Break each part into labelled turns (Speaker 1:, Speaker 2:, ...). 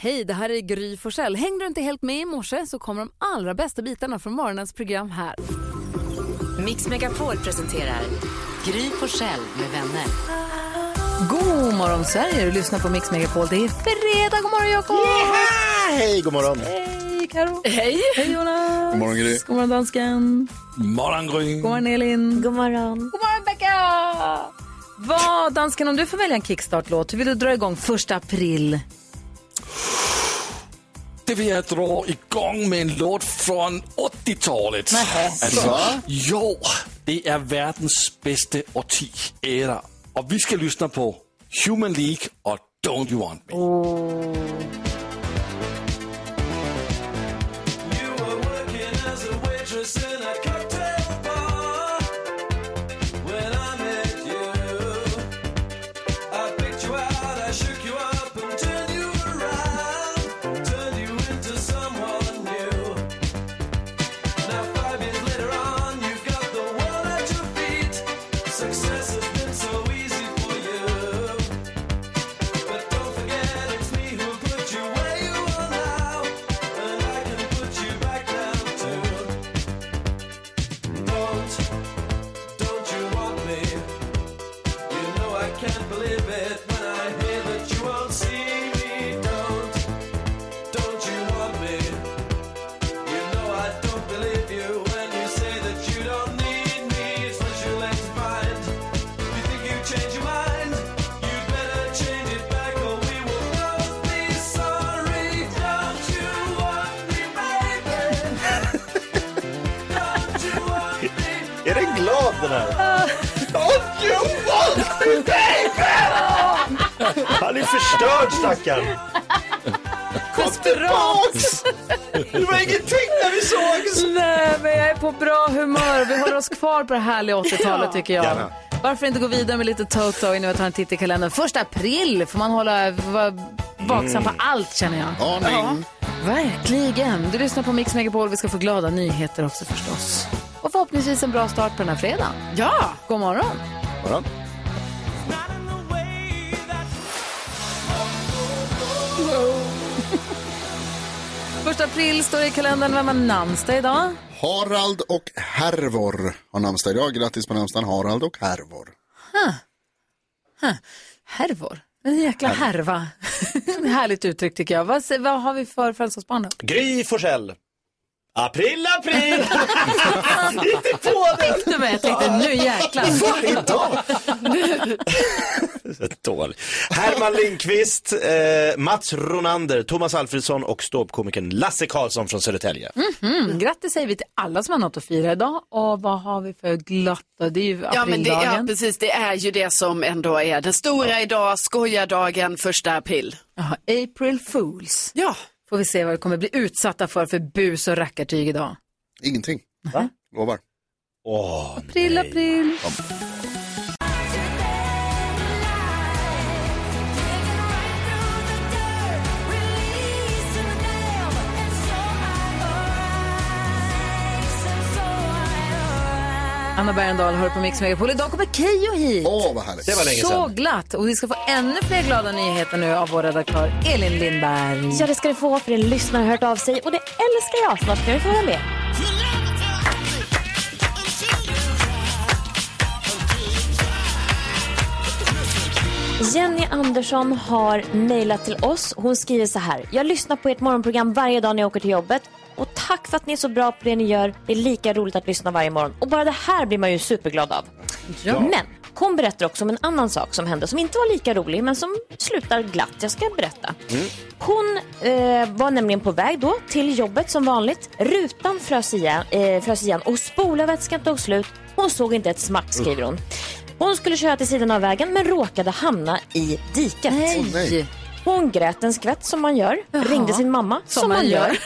Speaker 1: Hej, det här är Gry Forssell. Hängde du inte helt med i morse så kommer de allra bästa bitarna från morgonens program här.
Speaker 2: Mix Megapol presenterar Gry Forssell med vänner.
Speaker 1: God morgon Sverige, du lyssnar på Mix Megapol. Det är fredag. God morgon Jakob!
Speaker 3: Hej, god morgon.
Speaker 1: Hej Karo.
Speaker 2: Hej!
Speaker 1: Hej Jonas!
Speaker 3: God morgon, Gry.
Speaker 1: God morgon dansken!
Speaker 4: Morgon Gry.
Speaker 1: God morgon Elin!
Speaker 5: God morgon.
Speaker 1: God morgon Becka! Vad, dansken, om du får välja en kickstart-låt, hur vill du dra igång första april?
Speaker 4: Det vill jag dra igång med en låt från 80-talet. Alltså, jo, det är världens bästa årtionde. Och vi ska lyssna på Human League och Don't You Want Me.
Speaker 3: Är är förstörd stackarn. Kom tillbaks! Det var ingenting när vi sågs!
Speaker 1: Nej, men jag är på bra humör. Vi håller oss kvar på det härliga 80-talet tycker jag.
Speaker 3: Gärna.
Speaker 1: Varför inte gå vidare med lite Toto innan vi tar en titt i kalendern. Första april får man hålla vara vaksam på allt känner jag.
Speaker 3: Aning.
Speaker 1: Verkligen. Du lyssnar på Mix Megapol. Vi ska få glada nyheter också förstås. Och förhoppningsvis en bra start på den här fredagen.
Speaker 2: Ja!
Speaker 1: God morgon.
Speaker 3: Morgon.
Speaker 1: Första april står det i kalendern. Vem har namnsdag idag?
Speaker 6: Harald och Hervor har namnsdag idag. Grattis på namnsdagen Harald och Hervor.
Speaker 1: Härvor. En jäkla härva. Härligt uttryck tycker jag. Vad, vad har vi för födelsedagsbarn då?
Speaker 3: Gry Forssell. April, april! Inte på!
Speaker 1: Du med, jag tänkte nu jäklar.
Speaker 3: Idag! Så dålig. Herman Lindqvist, eh, Mats Ronander, Thomas Alfredsson och ståuppkomikern Lasse Karlsson från Södertälje.
Speaker 1: Mm, grattis säger vi till alla som har något att fira idag. Och vad har vi för glatta? Det är ju
Speaker 7: Ja, men det, ja,
Speaker 1: aprildagen.
Speaker 7: precis. Det är ju det som ändå är den stora idag, skojardagen, första april.
Speaker 1: Jaha, April Fools.
Speaker 7: Ja,
Speaker 1: Får vi se vad vi kommer bli utsatta för för bus och rackartyg idag.
Speaker 6: Ingenting. Va? Lovar.
Speaker 3: Åh,
Speaker 1: April,
Speaker 3: nej.
Speaker 1: april. Anna Bergendahl hör på Mix Megapol. Idag kommer Keyyo hit.
Speaker 6: Åh, vad härligt.
Speaker 3: Det var länge
Speaker 1: Så
Speaker 3: sedan.
Speaker 1: glatt! Och vi ska få ännu fler glada nyheter nu av vår redaktör Elin Lindberg.
Speaker 5: Ja, det ska du få för en lyssnare har hört av sig och det älskar jag. Snart ska ni få vara med. Jenny Andersson har mejlat till oss. Hon skriver så här. Jag lyssnar på ert morgonprogram varje dag när jag åker till jobbet. Och tack för att ni är så bra på det ni gör. Det är lika roligt att lyssna varje morgon. Och bara det här blir man ju superglad av. Men hon berättar också om en annan sak som hände som inte var lika rolig men som slutar glatt. Jag ska berätta. Hon eh, var nämligen på väg då till jobbet som vanligt. Rutan frös igen, eh, frös igen och spolarvätskan tog slut. Hon såg inte ett smack skriver hon. Hon skulle köra till sidan av vägen men råkade hamna i diket.
Speaker 1: Nej!
Speaker 5: Hon grät en skvätt som man gör, ringde sin mamma som, man gör.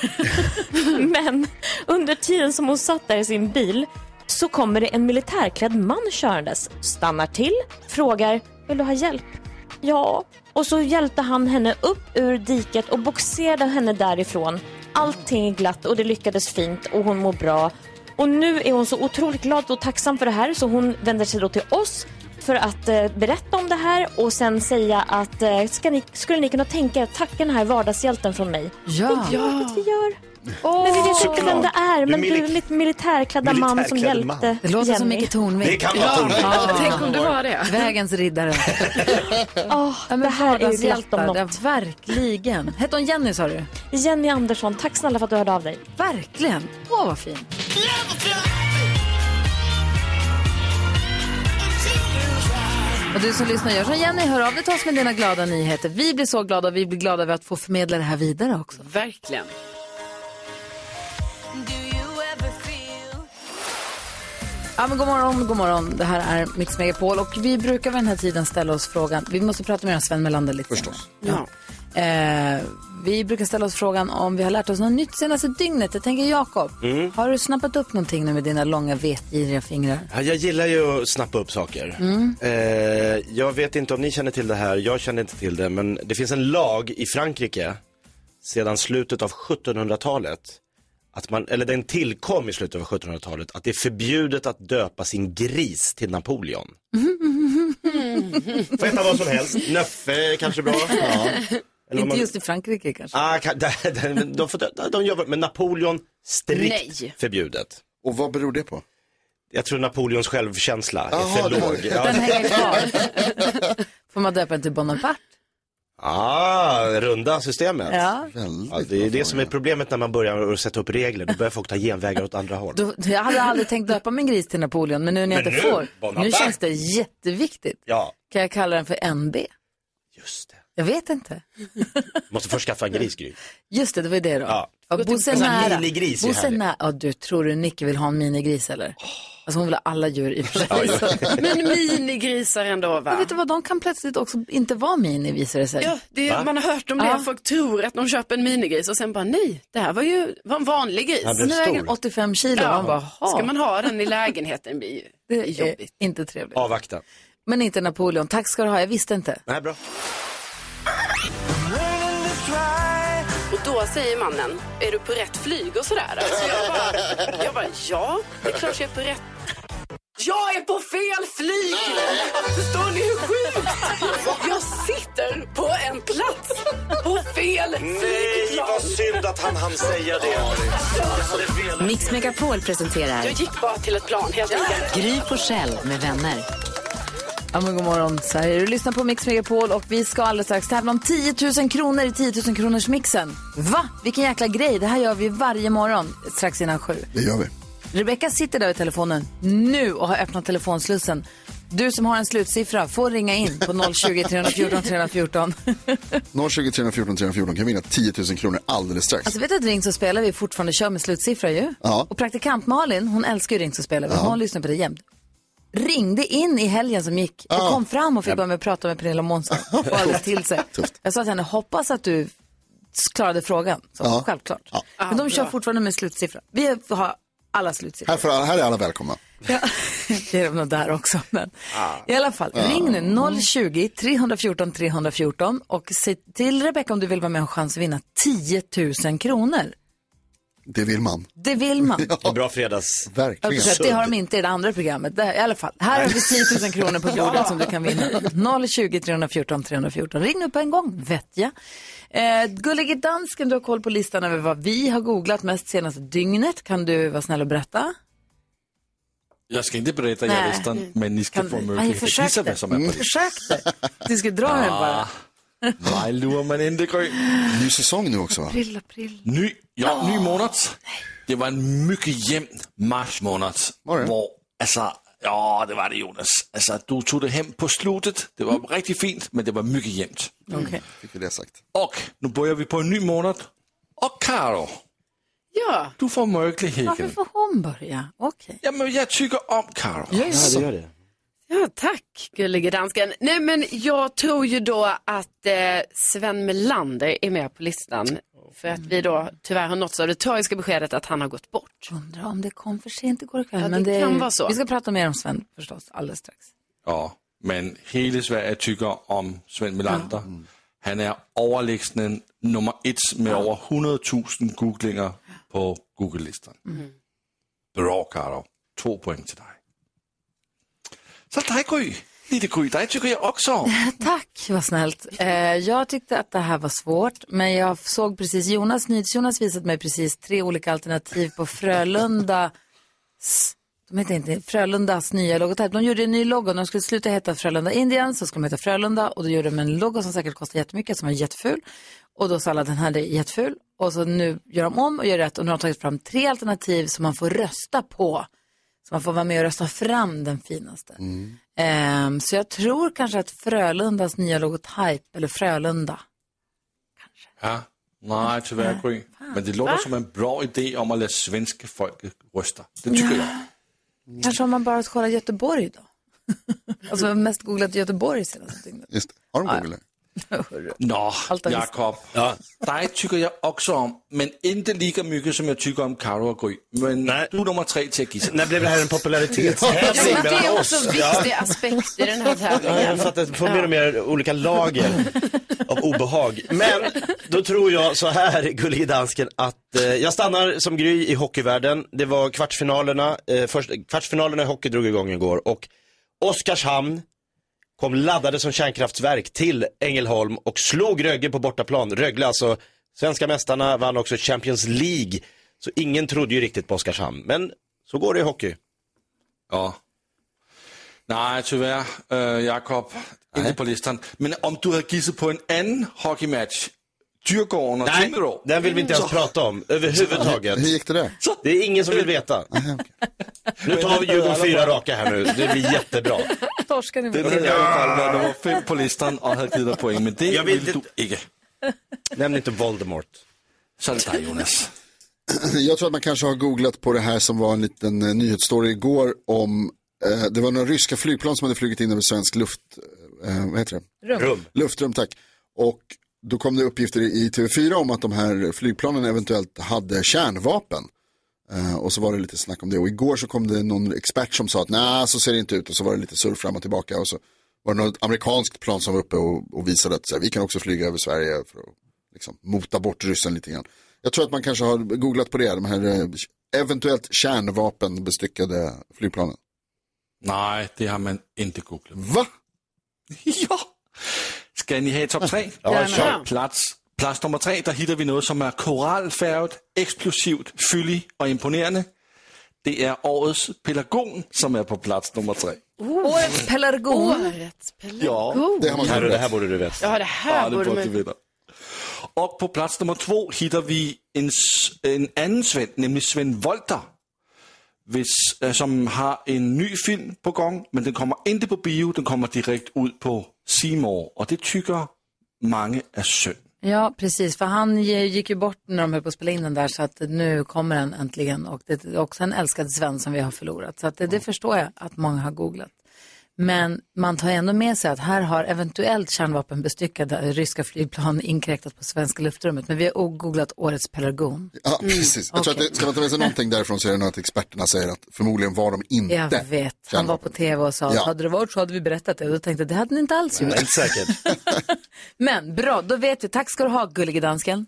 Speaker 5: Men under tiden som hon satt där i sin bil så kommer det en militärklädd man körandes, stannar till, frågar vill du ha hjälp? Ja, och så hjälpte han henne upp ur diket och boxerade henne därifrån. Allting är glatt och det lyckades fint och hon mår bra. Och nu är hon så otroligt glad och tacksam för det här så hon vänder sig då till oss för att eh, berätta om det här och sen säga att eh, ska ni, skulle ni kunna tänka er att tacka den här vardagshjälten från mig?
Speaker 1: Ja.
Speaker 5: Det är klart att vi gör. men vi vet inte vem det är. Men
Speaker 3: Du
Speaker 5: du är en lite militärklädda man som hjälpte
Speaker 3: man.
Speaker 1: Det låter som
Speaker 5: Jenny.
Speaker 1: Micke Tornving.
Speaker 3: Det kan vara Tornving.
Speaker 7: Tänk om det var det.
Speaker 1: Vägens riddare.
Speaker 5: Åh,
Speaker 1: Ja, men
Speaker 5: det här är ju glatt om något.
Speaker 1: ja, verkligen. Hette hon Jenny sa du?
Speaker 5: Jenny Andersson, tack snälla för att du hörde av dig.
Speaker 1: Verkligen. Åh, vad fint. Och du som lyssnar, gör som Jenny, hör av dig till oss med dina glada nyheter. Vi blir så glada och vi blir glada över att få förmedla det här vidare också.
Speaker 7: Verkligen.
Speaker 1: Ja, men god morgon, god morgon. Det här är Mix Megapol och vi brukar vid den här tiden ställa oss frågan, vi måste prata med Sven Melander lite
Speaker 6: Förstås.
Speaker 1: senare. Ja. Eh, vi brukar ställa oss frågan om vi har lärt oss något nytt senaste dygnet. Jag tänker Jakob, har du snappat upp någonting nu med dina långa vetgiriga fingrar?
Speaker 3: Ja, jag gillar ju att snappa upp saker. Eh, jag vet inte om ni känner till det här, jag känner inte till det, men det finns en lag i Frankrike sedan slutet av 1700-talet, att man, eller den tillkom i slutet av 1700-talet, att det är förbjudet att döpa sin gris till Napoleon. Får heta vad som helst, Nöffe kanske bra. Ja. Eller
Speaker 1: Inte
Speaker 3: man-
Speaker 1: just i Frankrike kanske.
Speaker 3: Ah, kan, de, de, de, får, de, de gör, men Napoleon, strikt
Speaker 7: Nej.
Speaker 3: förbjudet.
Speaker 6: Och vad beror det på?
Speaker 3: Jag tror Napoleons självkänsla är
Speaker 6: Jaha,
Speaker 3: för låg. Ja.
Speaker 1: Den hänger kvar. Får man döpa den till Bonaparte?
Speaker 3: Ah, runda systemet.
Speaker 1: Ja.
Speaker 3: Ja, det är det som är problemet när man börjar sätta upp regler. Då börjar folk ta genvägar åt andra håll.
Speaker 1: Då, jag hade aldrig tänkt döpa min gris till Napoleon, men nu när jag
Speaker 3: Men
Speaker 1: inte
Speaker 3: nu,
Speaker 1: får,
Speaker 3: Bonaparte.
Speaker 1: nu känns det jätteviktigt.
Speaker 3: Ja,
Speaker 1: Kan jag kalla den för NB?
Speaker 3: just det.
Speaker 1: Jag vet inte.
Speaker 3: Måste först skaffa en grisgry.
Speaker 1: Just det, det var ju det då.
Speaker 3: Ja.
Speaker 1: Bosse är
Speaker 3: sån här
Speaker 1: nära.
Speaker 3: minigris är
Speaker 1: Bosse är
Speaker 3: härlig.
Speaker 1: nära. Ja, du, tror du Nicky vill ha en minigris eller? Alltså hon vill ha alla djur i och för sig.
Speaker 7: Men minigrisar ändå va?
Speaker 1: Men vet du vad, de kan plötsligt också inte vara mini visar det sig.
Speaker 7: Ja, det, man har hört om det.
Speaker 1: Ja.
Speaker 7: Folk tror att de köper en minigris och sen bara nej, det här var ju var en vanlig gris.
Speaker 3: Han blev
Speaker 1: Nu väger den
Speaker 3: stor.
Speaker 1: 85 kilo. Man bara,
Speaker 7: Ja.
Speaker 1: "Ha."
Speaker 7: Ska man ha den i lägenheten blir ju
Speaker 1: det är
Speaker 7: jobbigt.
Speaker 1: inte trevligt.
Speaker 3: Avvakta.
Speaker 1: Men inte Napoleon. Tack ska du ha, jag visste inte.
Speaker 3: Nej, bra.
Speaker 7: Då säger mannen, är du på rätt flyg och sådär? Alltså jag, bara, jag bara, ja, det är klart jag är på rätt. Jag är på fel flyg! Förstår ni hur sjukt? Jag sitter på en plats på fel
Speaker 3: Nej,
Speaker 7: flygplan.
Speaker 3: vad synd att han hann säga det.
Speaker 2: Mix Megapol presenterar
Speaker 7: Jag gick bara till ett plan helt enkelt.
Speaker 2: Gry Forssell med vänner.
Speaker 1: Ja, men god morgon Sverige. Du lyssnar på Mix Megapol och vi ska alldeles strax tävla om 10 000 kronor i 10 000 kronors mixen. Va? Vilken jäkla grej. Det här gör vi varje morgon strax innan sju.
Speaker 6: Det gör vi.
Speaker 1: Rebecka sitter där vid telefonen nu och har öppnat telefonslussen. Du som har en slutsiffra får ringa in på 020 314 314.
Speaker 6: 020 314 314 kan vinna 10 000 kronor alldeles strax.
Speaker 1: Alltså vet du att Ring så spelar vi fortfarande kör med slutsiffra ju?
Speaker 6: Ja.
Speaker 1: Och praktikant Malin, hon älskar ju Ring så spelar vi. Hon lyssnar på det jämt. Ringde in i helgen som gick och
Speaker 6: Ja.
Speaker 1: kom fram och fick vara med och prata med Pernilla Månsson. Och alldeles till sig. Jag sa till henne, hoppas att du klarade frågan. Så,
Speaker 6: Ja.
Speaker 1: Självklart.
Speaker 6: Ja.
Speaker 1: Men de kör fortfarande med slutsiffra. Vi har alla slutsiffror.
Speaker 6: Här, här är alla välkomna.
Speaker 1: Ja, det är de nog där också. Men i alla fall, ring nu 020 314 314 och säg till Rebecca om du vill vara med och ha chans att vinna 10 000 kronor.
Speaker 6: Det vill man.
Speaker 1: Det vill man.
Speaker 3: En bra fredags...
Speaker 1: Jag
Speaker 6: Verkligen.
Speaker 1: det har de inte i det andra programmet. Det, I alla fall, här har vi 10 000 kronor på bordet som du kan vinna. 020 314 314. Ring nu på en gång, vet jag. Eh, Gullige dansken, du har koll på listan över vad vi har googlat mest senaste dygnet. Kan du vara snäll och berätta?
Speaker 4: Jag ska inte berätta er listan, men ni ska
Speaker 1: Kan
Speaker 4: få möjlighet att gissa vad som är på listan.
Speaker 1: Försökte. Du ska dra den bara.
Speaker 4: Nej, lurar man inte Gry.
Speaker 6: Ny säsong nu också va?
Speaker 1: April, april.
Speaker 4: Ny, ja, ny månad. Det var en mycket jämn mars månad. Hvor, alltså, ja, det var det Jonas. Alltså, du tog det hem på slutet. Det var riktigt fint, men det var mycket jämnt.
Speaker 1: Okej.
Speaker 6: Fick vi det sagt.
Speaker 4: Och nu börjar vi på en ny månad. Och Karo,
Speaker 7: Ja,
Speaker 4: du får
Speaker 1: Varför
Speaker 4: möjligheten.
Speaker 1: får hon börja? Okej.
Speaker 4: Ja, men jag tycker om Karo.
Speaker 3: Ja, det gör det.
Speaker 7: Ja tack gullige dansken. Nej men jag tror ju då att eh, Sven Melander är med på listan. För att vi då tyvärr har nåtts av det tragiska beskedet att han har gått bort.
Speaker 1: Undrar om det kom för sent igår kväll.
Speaker 7: Ja,
Speaker 1: men
Speaker 7: det kan vara så.
Speaker 1: Vi ska prata mer om Sven förstås alldeles strax.
Speaker 4: Ja, men hela Sverige tycker om Sven Melander. Han är överlägsen nummer ett med över 100 000 googlingar på Google-listan. Bra Karo, två poäng till dig. Så tack Gry. Lite Gry, dig tycker jag också.
Speaker 1: Tack, vad snällt. Eh, jag tyckte att det här var svårt, men jag såg precis, Jonas, Jonas visat mig precis tre olika alternativ på Frölunda, de heter inte Frölundas nya logotyp. De gjorde en ny logo, de skulle sluta heta Frölunda Indians, så skulle de heta Frölunda och då gjorde de en logo som säkert kostar jättemycket, som var jätteful. Och då sa alla den här är jätteful. Och så nu gör de om och gör rätt och nu har de tagit fram tre alternativ som man får rösta på. Så man får vara med och rösta fram den finaste. Ehm, så jag tror kanske att Frölundas nya logotyp, eller Frölunda.
Speaker 4: Ja. Nej, tyvärr Gry. Men det låter som en bra idé om att låta svenska folket rösta. Det tycker jag.
Speaker 1: Kanske om man bara kollar Göteborg då? alltså mest googlat Göteborg senaste dygnet.
Speaker 6: Just det. Har de Google?
Speaker 4: Nå, Jakob. Dig tycker jag också om, men inte lika mycket som jag tycker om Karo och Gry. Men
Speaker 3: Nej.
Speaker 4: du är nummer tre till att gissa.
Speaker 3: När blev det här en
Speaker 7: Ja,
Speaker 3: popularitetstävling
Speaker 7: men det är också en viktig aspekt i den här
Speaker 3: Ja,
Speaker 7: tävlingen.
Speaker 3: jag fattar, det får mer och mer olika lager av obehag. Men då tror jag så här, gullige dansken, att eh, jag stannar som Gry i hockeyvärlden. Det var kvartsfinalerna, eh, först, kvartsfinalerna i hockey drog igång igår och Oskarshamn kom laddade som kärnkraftsverk till Ängelholm och slog Rögle på bortaplan. Rögle alltså, svenska mästarna, vann också Champions League. Så ingen trodde ju riktigt på Oskarshamn, men så går det i hockey.
Speaker 4: Ja. Nej, tyvärr, äh, Jakob. Inte på listan. Men om du hade gissat på en annan hockeymatch, Djurgården och
Speaker 3: Nej,
Speaker 4: Timrå.
Speaker 3: den vill vi inte ens prata om överhuvudtaget.
Speaker 6: Hur gick det där?
Speaker 3: Det är ingen som vill veta. Nu tar vi Djurgården fyra raka här nu, det blir jättebra.
Speaker 1: Torskar ni
Speaker 4: Den
Speaker 1: med
Speaker 4: hade i alla fall nummer fem på listan och hade givit poäng, men det
Speaker 3: Jag vill
Speaker 4: du inte.
Speaker 3: Nämn inte Voldemort.
Speaker 4: Så är det dig Jonas.
Speaker 6: Jag tror att man kanske har googlat på det här som var en liten eh, nyhetsstory igår om, eh, det var några ryska flygplan som hade flugit in över svensk luft, eh, vad heter det?
Speaker 3: Rum.
Speaker 6: Luftrum, tack. Och då kom det uppgifter i TV4 om att de här flygplanen eventuellt hade kärnvapen. Eh, och så var det lite snack om det. Och igår så kom det någon expert som sa att nej, så ser det inte ut. Och så var det lite surr fram och tillbaka. Och så var det något amerikanskt plan som var uppe och, och visade att här, vi kan också flyga över Sverige för att liksom, mota bort ryssen lite grann. Jag tror att man kanske har googlat på det, de här eh, eventuellt kärnvapenbestyckade flygplanen.
Speaker 4: Nej, det har man inte googlat.
Speaker 6: Va?
Speaker 4: Ja! Ska ni ha topp tre?
Speaker 3: Ja, kör.
Speaker 4: Plats, plats nummer tre, där hittar vi något som är korallfärgat, explosivt, fyllig och imponerande. Det är årets pelargon som är på plats nummer tre.
Speaker 1: Årets pelargon.
Speaker 7: Årets pelare.
Speaker 4: Ja,
Speaker 6: Det har man
Speaker 3: det här borde du veta.
Speaker 7: Ja, det här
Speaker 4: ja det
Speaker 7: borde man...
Speaker 4: veta. Och på plats nummer två hittar vi en, en annan Sven, nämligen Sven Volter. Hvis, äh, som har en ny film på gång, men den kommer inte på bio, den kommer direkt ut på More. Och det tycker många är synd.
Speaker 1: Ja, precis. För han gick ju bort när de höll på att spela in den där så att nu kommer den äntligen. Och det är också en älskad Sven som vi har förlorat. Så att det, det förstår jag att många har googlat. Men man tar ändå med sig att här har eventuellt kärnvapenbestyckade ryska flygplan inkräktat på svenska luftrummet. Men vi har googlat årets pelargon.
Speaker 6: Ja, precis. Jag tror att det, ska man ta med sig någonting därifrån så är det nog att experterna säger att förmodligen var de inte
Speaker 1: Jag vet. Han var på tv och sa att
Speaker 6: Ja.
Speaker 1: hade det varit så hade vi berättat det. Och då tänkte jag det hade ni inte alls gjort.
Speaker 3: Inte säkert.
Speaker 1: Men bra, då vet vi. Tack ska du ha, gullige dansken.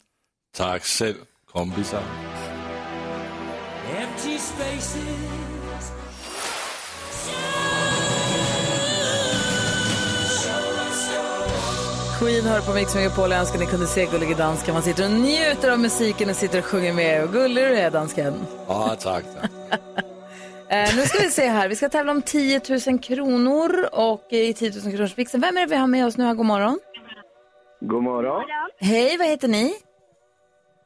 Speaker 4: Tack själv, kompisar.
Speaker 1: Queen hör på Mix Megapol. Jag önskar ni kunde se Gullige Dansken. Man sitter och njuter av musiken och sitter och sjunger med. Och gullig du är, dansken.
Speaker 4: Ja, tack. tack.
Speaker 1: Eh, nu ska vi se här. Vi ska tävla om 10 000 kronor och i 10 000 kronors mixen. Vem är det vi har med oss nu? här? God morgon.
Speaker 8: God morgon.
Speaker 1: Hej, vad heter ni?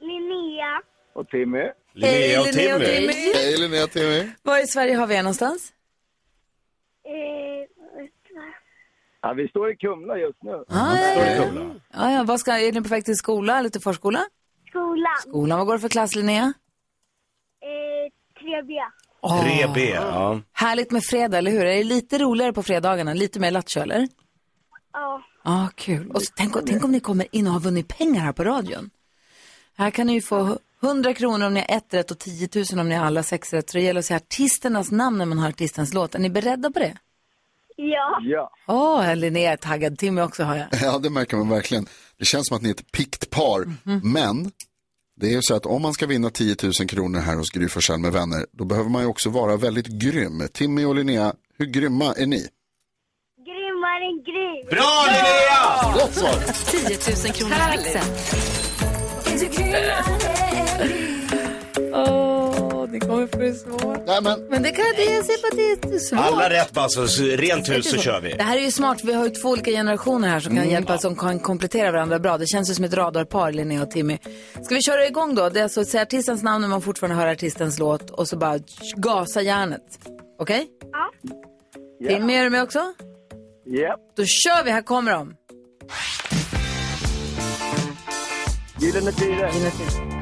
Speaker 9: Linnea.
Speaker 8: Och Timmy.
Speaker 3: Linnea och
Speaker 1: Linnea och
Speaker 3: Timmy.
Speaker 1: Timmy.
Speaker 6: Hej Linnea TV.
Speaker 1: Var i Sverige har vi er någonstans?
Speaker 9: Eh?
Speaker 8: Ja, vi står i Kumla just nu.
Speaker 1: Ah, ja, ja, ja. ja, ja. Vad ska, är ni på väg till skola eller till förskola?
Speaker 9: Skolan.
Speaker 1: Skolan. Vad går det för klass, Linnea?
Speaker 9: Eh, 3B.
Speaker 3: 3B, ja.
Speaker 1: Härligt med fredag, eller hur? Är det lite roligare på fredagarna? Lite mer lattjo, eller?
Speaker 9: Ja.
Speaker 1: Ja, ah, kul. Och så, tänk, tänk om ni kommer in och har vunnit pengar här på radion. Här kan ni ju få 100 kronor om ni har ett rätt och 10 000 om ni har alla sex rätt. Så det gäller att säga artisternas namn när man hör artistens låt. Är ni beredda på det?
Speaker 9: Ja.
Speaker 8: Ja.
Speaker 1: Åh, oh, Linnea är taggad. Timmy också har jag.
Speaker 6: Ja, det märker man verkligen. Det känns som att ni är ett pikt par. Men det är ju så att om man ska vinna 10 000 kronor här hos Gry Forssell med vänner, då behöver man ju också vara väldigt grym. Timmy och Linnea, hur grymma är ni?
Speaker 9: Grymma.
Speaker 3: Bra Linnea!
Speaker 6: Gott svar.
Speaker 2: 10 000 kronors mixen.
Speaker 1: Det kommer få det svårt.
Speaker 6: Nej, men,
Speaker 1: Men det kan jag jag ser på att det är svårt.
Speaker 3: Alla rätt bara så så rent hus så kör vi.
Speaker 1: Det här är ju smart, vi har ju två olika generationer här som kan hjälpa, som kan komplettera varandra bra. Det känns ju som ett radarpar, Linnea och Timmy. Ska vi köra igång då? Det är alltså att säga artistens namn när man fortfarande hör artistens låt och så bara gasa järnet. Okej?
Speaker 9: Ja.
Speaker 1: Timmy, är du med också?
Speaker 8: Japp.
Speaker 1: Då kör vi, här kommer de.
Speaker 8: Gyllene Tider.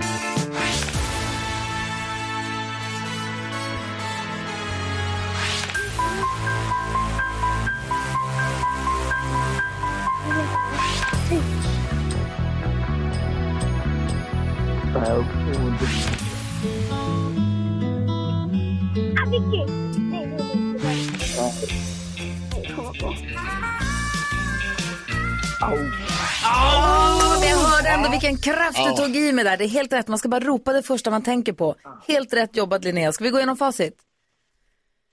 Speaker 9: Nej, på.
Speaker 1: Åh, men jag hörde ändå vilken kraft du tog i med där. Det är helt rätt, man ska bara ropa det första man tänker på. Helt rätt jobbat Linnea. Ska vi gå igenom facit?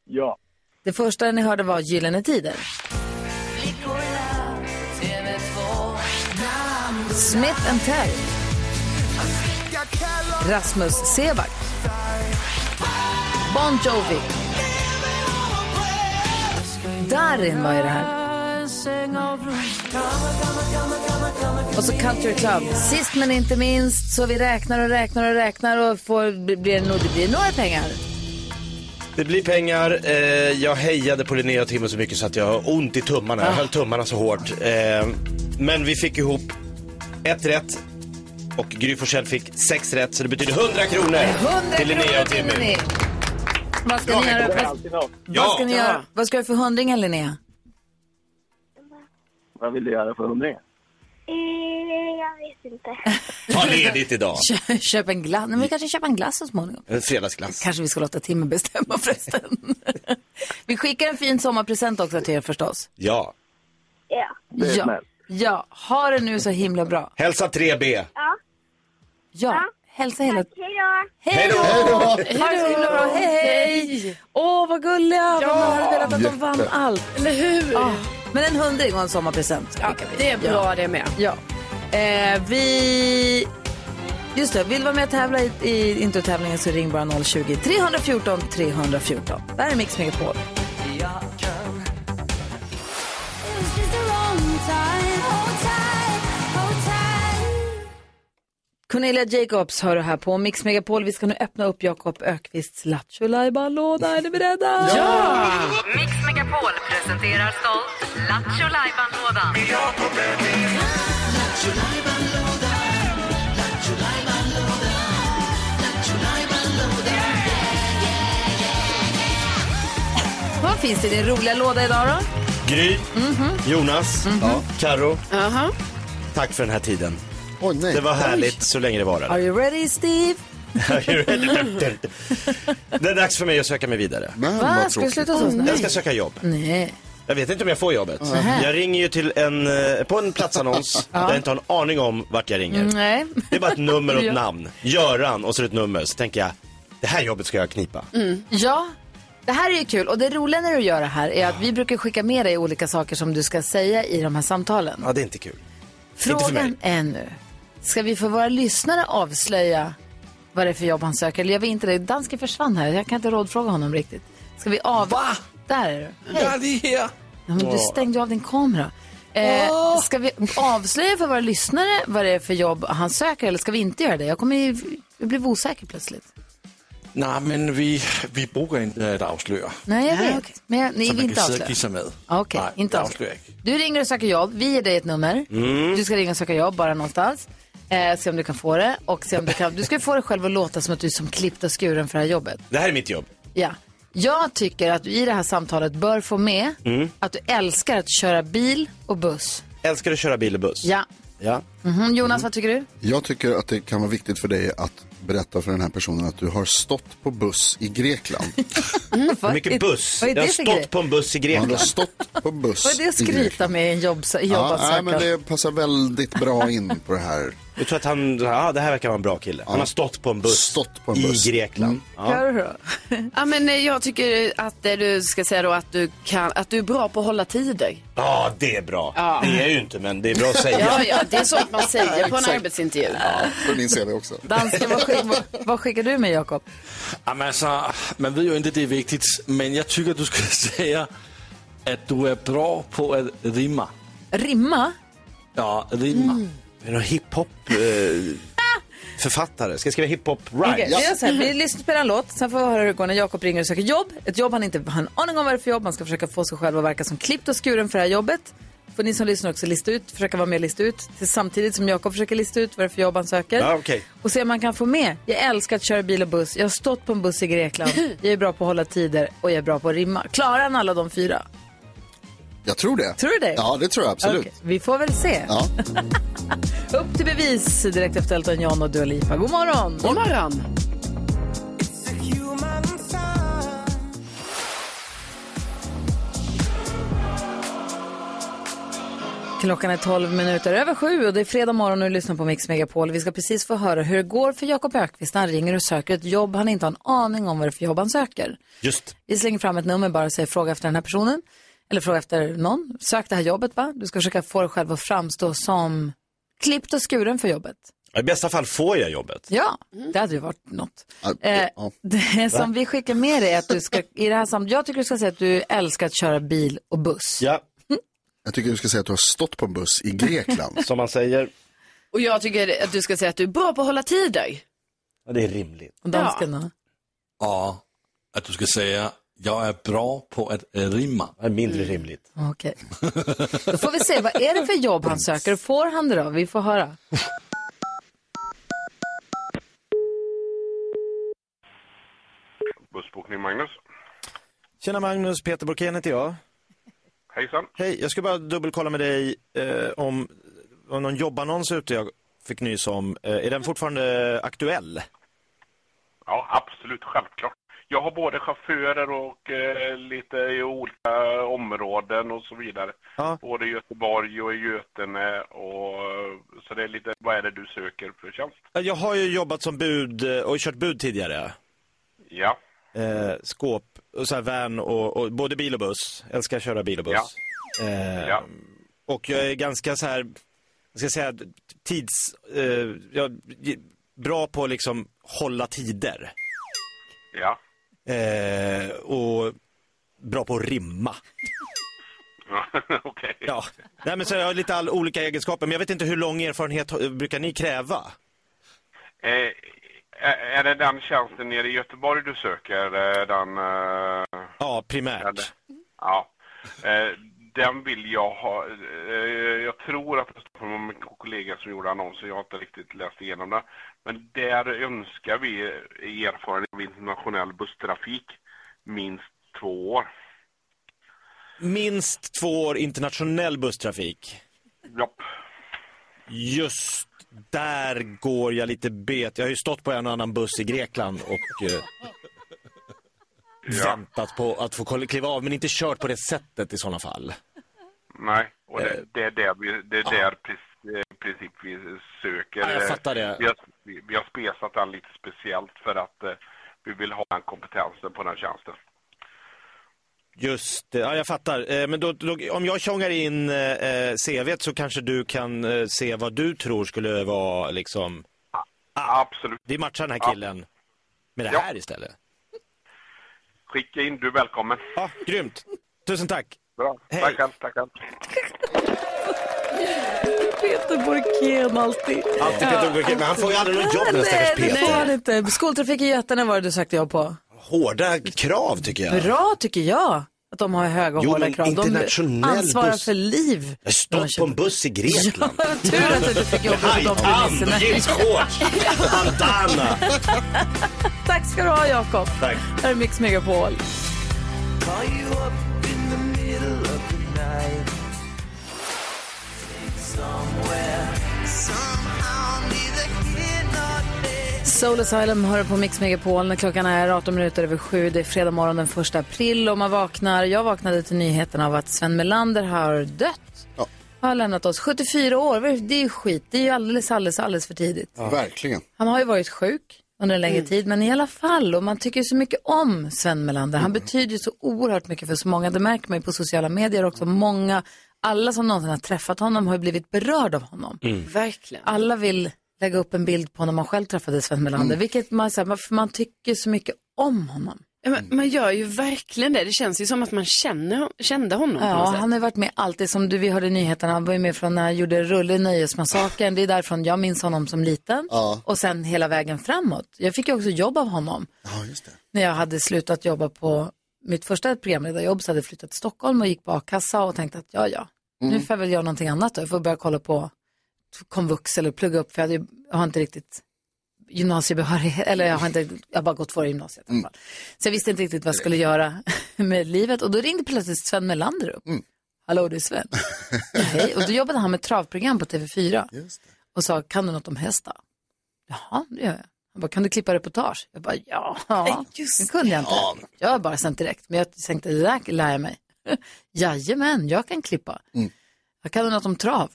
Speaker 8: Ja.
Speaker 1: Det första ni hörde var Gyllene Tider. Smith and Tell. Rasmus Seback. Bon Jovi. Darin var ju det här. Och så Culture Club. Sist men inte minst så vi räknar och räknar och räknar och får, blir det, nog, det blir några pengar.
Speaker 3: Det blir pengar. Eh, jag hejade på Linnea och Timo så mycket så att jag har ont i tummarna. Jag höll tummarna så hårt. Eh, men vi fick ihop ett rätt. Och Gry Forssell fick sex rätt så det betyder 100 kronor
Speaker 1: 100
Speaker 3: till Linnea och
Speaker 1: kronor
Speaker 3: Timmy.
Speaker 1: ni. Vad ska ni göra? Vad, vad ska ni göra? Vad ska du för hundringen Linnea?
Speaker 8: Vad vill du göra för hundringar?
Speaker 9: Eh, jag vet inte.
Speaker 3: Ta ledigt idag.
Speaker 1: Kö- Köp en glass. Nej, men vi kanske köper en glass så småningom.
Speaker 3: En fredagsglass.
Speaker 1: Kanske vi ska låta Timmy bestämma förresten. vi skickar en fin sommarpresent också till er förstås.
Speaker 3: Ja.
Speaker 9: Ja.
Speaker 8: Det är snällt.
Speaker 1: Ja, ha det nu så himla bra.
Speaker 3: Hälsa 3B.
Speaker 9: Ja.
Speaker 1: Ja, hälsa hela...
Speaker 9: Hej då.
Speaker 1: Hej då! Ha det så himla bra. Hej, hej! Åh, vad gulliga! Ja. Man hade velat att de vann
Speaker 6: Jätte.
Speaker 1: allt.
Speaker 7: Eller hur?
Speaker 1: Ja. Men en hundring och en sommarpresent
Speaker 7: Ja,
Speaker 1: skickar vi.
Speaker 7: det är bra det med.
Speaker 1: Ja. Eh, vi... Just det, vill du vara med och tävla i, i introtävlingen så ring bara 020-314 314. Där är Mix Megapol. Cornelia Jacobs hör du här på Mix Megapol. Vi ska nu öppna upp Jakob Ökvists Lattjo låda Är ni beredda? Ja!
Speaker 2: Mix Megapol presenterar stolt Lattjo Lajban-lådan.
Speaker 1: Vad finns det i din roliga låda idag då?
Speaker 3: Gry, Jonas, ja. Karo.
Speaker 7: Aha.
Speaker 3: Tack för den här tiden.
Speaker 6: Oj, nej.
Speaker 3: Det var härligt så länge det
Speaker 1: Are
Speaker 3: varade.
Speaker 1: you ready Steve?
Speaker 3: det är dags för mig att söka mig vidare.
Speaker 6: Men
Speaker 1: Va?
Speaker 6: vad
Speaker 1: Ska du sluta så snabbt?
Speaker 3: Jag ska söka jobb.
Speaker 1: Nej.
Speaker 3: Jag vet inte om jag får jobbet. Jag ringer ju till en, eh, på en platsannons där jag inte har en aning om vart jag ringer.
Speaker 1: Nej.
Speaker 3: Det är bara ett nummer och ett
Speaker 1: Ja.
Speaker 3: namn. Göran och så ett nummer. Så tänker jag, det här jobbet ska jag knipa.
Speaker 1: Ja, det här är ju kul. Och det roliga när du gör det här är att vi brukar skicka med dig olika saker som du ska säga i de här samtalen.
Speaker 3: Ja, det är inte kul. inte för mig.
Speaker 1: Frågan är nu, ska vi för våra lyssnare avslöja vad det är för jobb han söker? Eller gör vi inte det? Dansken försvann här, jag kan inte rådfråga honom riktigt. Ska vi av...
Speaker 4: Va?
Speaker 1: Där är du. Hej.
Speaker 4: Jag är lige här.
Speaker 1: Ja, men du stängde ju av din kamera. Eh, ska vi avslöja för våra lyssnare vad det är för jobb han söker eller ska vi inte göra det? Jag kommer ju, jag blev osäker plötsligt.
Speaker 4: Nej, men vi, vi brukar inte att avslöja.
Speaker 1: Nej, jag
Speaker 7: Nej,
Speaker 1: vet.
Speaker 7: okej.
Speaker 1: Men jag, ni
Speaker 4: Så
Speaker 1: vill
Speaker 4: man
Speaker 1: inte
Speaker 4: kan sidda och
Speaker 1: avslöja.
Speaker 4: gissa med.
Speaker 1: Okej,
Speaker 4: Nej,
Speaker 1: inte
Speaker 4: det
Speaker 1: avslöja.
Speaker 4: jag.
Speaker 1: Du ringer och söker jobb. Vi ger dig ett nummer. Du ska ringa och söka jobb bara någonstans. Eh, se om du kan få det. Och se om du, kan, du ska få dig själv att låta som att du är som klippt och skuren för det här jobbet.
Speaker 3: Det här är mitt jobb.
Speaker 1: Ja. Jag tycker att du i det här samtalet bör få med att du älskar att köra bil och buss.
Speaker 3: Älskar att köra bil och buss.
Speaker 1: Ja.
Speaker 3: Ja.
Speaker 1: Mhm, Jonas, vad tycker du?
Speaker 6: Jag tycker att det kan vara viktigt för dig att berätta för den här personen att du har stått på buss i Grekland.
Speaker 1: Vad
Speaker 3: Mycket
Speaker 1: är-
Speaker 3: buss.
Speaker 1: Vad är
Speaker 3: Jag har
Speaker 1: det för
Speaker 3: stått på en buss i
Speaker 6: Ja, du
Speaker 3: Grekland.
Speaker 6: har stått på buss
Speaker 1: Vad är det att
Speaker 6: i Grekland.
Speaker 1: skryta med i en jobbs- i
Speaker 6: Ja, nej,
Speaker 1: jobbansökan?
Speaker 6: men det passar väldigt bra in på det här.
Speaker 3: Jag tror att han, ja det här verkar vara en bra kille. Han har stått på en buss,
Speaker 6: Stått på en buss.
Speaker 3: i Grekland. Ja.
Speaker 1: Du då?
Speaker 7: Ja, men eh, jag tycker att du ska säga då att du, kan, att du är bra på att hålla tider.
Speaker 3: ja, det är bra.
Speaker 7: Ja.
Speaker 3: Det är jag ju inte, men det är bra att säga.
Speaker 7: Ja, ja, det är sånt man säger på en arbetsintervju.
Speaker 6: För min CV också.
Speaker 1: Dansken, vad, skick, vad, vad skickar du med Jakob?
Speaker 4: Jamen altså, man ved jo inte, det är viktigt, men jag tycker du ska säga att du är bra på att rimma.
Speaker 1: Rimma?
Speaker 4: Ja, rimma.
Speaker 3: Det någon hiphop eh, författare? Ska jag skriva hiphop rhyme?
Speaker 1: Okej, vi, gör så här, vi lyssnar spelar en låt, sen får vi höra hur det går när Jakob ringer och söker jobb. Ett jobb han inte har en aning om vad det är för jobb. Han ska försöka få sig själv att verka som klippt och skuren för det här jobbet. Får ni som lyssnar också lista ut, försöka vara med och lista ut. Till samtidigt som Jakob försöker lista ut vad det är för jobb han söker.
Speaker 3: Ja, okej.
Speaker 1: Och se om man kan få med. Jag älskar att köra bil och buss. Jag har stått på en buss i Grekland. Jag är bra på att hålla tider och jag är bra på att rimma. Klarar han alla de fyra?
Speaker 6: Jag tror det.
Speaker 1: Tror du det?
Speaker 6: Ja, det tror jag absolut.
Speaker 1: Okej, vi får väl se.
Speaker 6: Ja.
Speaker 1: Upp till bevis direkt efter Elton John och Dua Lipa. God morgon!
Speaker 7: God morgon.
Speaker 1: Klockan är 12 minuter över sju och det är fredag morgon och du lyssnar på Mix Megapol. Vi ska precis få höra hur det går för Jakob Ökvist när han ringer och söker ett jobb. Han inte har en aning om vad det är för jobb han söker.
Speaker 3: Just.
Speaker 1: Vi slänger fram ett nummer bara och säger fråga efter den här personen. Eller fråga efter någon. Sök det här jobbet va? Du ska försöka få dig själv att framstå som klippt och skuren för jobbet.
Speaker 3: I bästa fall får jag jobbet.
Speaker 1: Ja, det hade ju varit något.
Speaker 6: Ja,
Speaker 1: Eh,
Speaker 6: ja.
Speaker 1: det som vi skickar med dig är att du ska, i det här sam- jag tycker du ska säga att du älskar att köra bil och buss.
Speaker 3: Ja,
Speaker 6: Jag tycker du ska säga att du har stått på en buss i Grekland.
Speaker 3: som man säger.
Speaker 7: Och jag tycker att du ska säga att du är bra på att hålla tider.
Speaker 3: Ja, det är rimligt.
Speaker 1: Och dansken då?
Speaker 4: Och att du ska säga, jag är bra på att rimma.
Speaker 3: Det är mindre rimligt.
Speaker 1: Okej. Då får vi se, vad är det för jobb han söker? Får han det då? Vi får höra.
Speaker 10: Bussbokning Magnus.
Speaker 3: Tjena Magnus, Peter Borkén heter jag.
Speaker 10: Hejsan.
Speaker 3: Hej, jag ska bara dubbelkolla med dig eh, om, om någon jobbannons ute jag fick nys om. Eh, är den fortfarande aktuell?
Speaker 10: Ja, absolut, självklart. Jag har både chaufförer och eh, lite i olika områden och så vidare.
Speaker 3: Ja.
Speaker 10: Både i Göteborg och i Götene och så det är lite, vad är det du söker för tjänst?
Speaker 3: Jag har ju jobbat som bud eh, och kört bud tidigare.
Speaker 10: Ja,
Speaker 3: Eh, skåp, och så här van och, och både bil och buss. Älskar att köra bil och buss. Eh,
Speaker 10: Ja.
Speaker 3: Och jag är ganska så här, jag ska säga tids, eh, jag, bra på liksom hålla tider.
Speaker 10: ja.
Speaker 3: Eh, och bra på att rimma.
Speaker 10: Okej.
Speaker 3: Ja, Nej, men så jag har lite all, olika egenskaper, men jag vet inte hur lång erfarenhet brukar ni kräva?
Speaker 10: Eh, är det den tjänsten nere i Göteborg du söker? eh, Den, eh,
Speaker 3: Ja, primärt.
Speaker 10: Ja. Eh, den vill jag ha. Eh, jag tror att det står min kollega som gjorde annonsen. Jag har inte riktigt läst igenom det. Men där önskar vi erfarenhet av internationell busstrafik minst två år.
Speaker 3: Minst två år internationell busstrafik.
Speaker 10: Japp.
Speaker 3: Just där går jag lite bet. Jag har ju stått på en och annan buss i Grekland och eh, väntat på att få kliva av, men inte kört på det sättet i sådana fall.
Speaker 10: Nej, och
Speaker 3: Eh.
Speaker 10: det, det är där, vi, det är där eh, princip vi söker.
Speaker 3: Ja, jag fattar det.
Speaker 10: Vi har, vi, har spesat den lite speciellt för att eh, vi vill ha den kompetensen på den tjänsten.
Speaker 3: Just det, ja jag fattar. Men då, då, om jag tjongar in eh, CVt så kanske du kan eh, se vad du tror skulle vara liksom...
Speaker 10: Absolut.
Speaker 3: Vi matchar den här killen med det
Speaker 10: Ja.
Speaker 3: här istället.
Speaker 10: Skicka in, du är välkommen.
Speaker 3: Ja, grymt. Tusen tack.
Speaker 10: Bra.
Speaker 3: Hej.
Speaker 10: Tack själv, tack själv.
Speaker 1: Peter Borkén alltid.
Speaker 3: Alltid Peter Borkén, men han får ju aldrig något jobb den stackars
Speaker 1: Nej, det får
Speaker 3: Peter.
Speaker 1: han inte. Skoltrafik i Götene var det du sökte jobb på.
Speaker 3: Hårda krav tycker jag.
Speaker 1: Bra tycker jag. Att de har höga och
Speaker 3: Jo,
Speaker 1: hårda krav. De ansvarar
Speaker 3: buss.
Speaker 1: för liv.
Speaker 3: Jag stått på en buss i Grekland.
Speaker 1: Ja, tur att du inte fick jobb med de premisserna.
Speaker 3: jeansshorts, bandana.
Speaker 1: Tack ska du ha Jakob.
Speaker 3: Tack.
Speaker 1: Här är Mix Megapol. Soul Asylum hör på Mix Megapol när klockan är 18 minuter över sju. Det är fredag morgon den 1 april och man vaknar. Jag vaknade till nyheten av att Sven Melander har dött. Har lämnat oss. 74 år, det är ju skit. Det är ju alldeles, alldeles, alldeles för tidigt.
Speaker 6: Verkligen.
Speaker 1: Han har ju varit sjuk under en längre tid, men i alla fall. Och man tycker så mycket om Sven Melander. Han betyder ju så oerhört mycket för så många. Det märker man ju på sociala medier också. Många, alla som någonsin har träffat honom har ju blivit berörd av honom.
Speaker 7: Verkligen.
Speaker 1: Alla vill lägga upp en bild på när man själv träffade Sven Melander, vilket man, så här, man, man tycker så mycket om honom.
Speaker 7: Ja, men man gör ju verkligen det. Det känns ju som att man känner, kände honom
Speaker 1: Ja, han har varit med alltid, som du, vi hörde i nyheterna, han var ju med från när han gjorde Rulle Nöjesmassakern, det är därifrån jag minns honom som liten.
Speaker 6: Ja.
Speaker 1: Och sen hela vägen framåt. Jag fick ju också jobb av honom.
Speaker 6: Ja, just det.
Speaker 1: När jag hade slutat jobba på mitt första programledarjobb så hade jag flyttat till Stockholm och gick på a-kassa och tänkte att ja, ja, nu får jag väl göra någonting annat då. Jag får börja kolla på komvux eller plugga upp för jag, hade, jag har inte riktigt gymnasiebehörighet, eller jag har, inte, jag har bara gått före gymnasiet fall. Så jag visste inte riktigt vad jag skulle göra med livet och då ringde plötsligt Sven Melander upp. Hallå, det är Sven. Hej. Och då jobbade han med travprogram på TV4 och sa, kan du något om hästar? Jaha, det gör jag. Han bara, kan du klippa reportage? Jag bara, ja, det kunde jag inte. Jag har bara sänt direkt, men jag tänkte, det där lär jag mig. Jajamän, jag kan klippa. Jag kan du något om trav?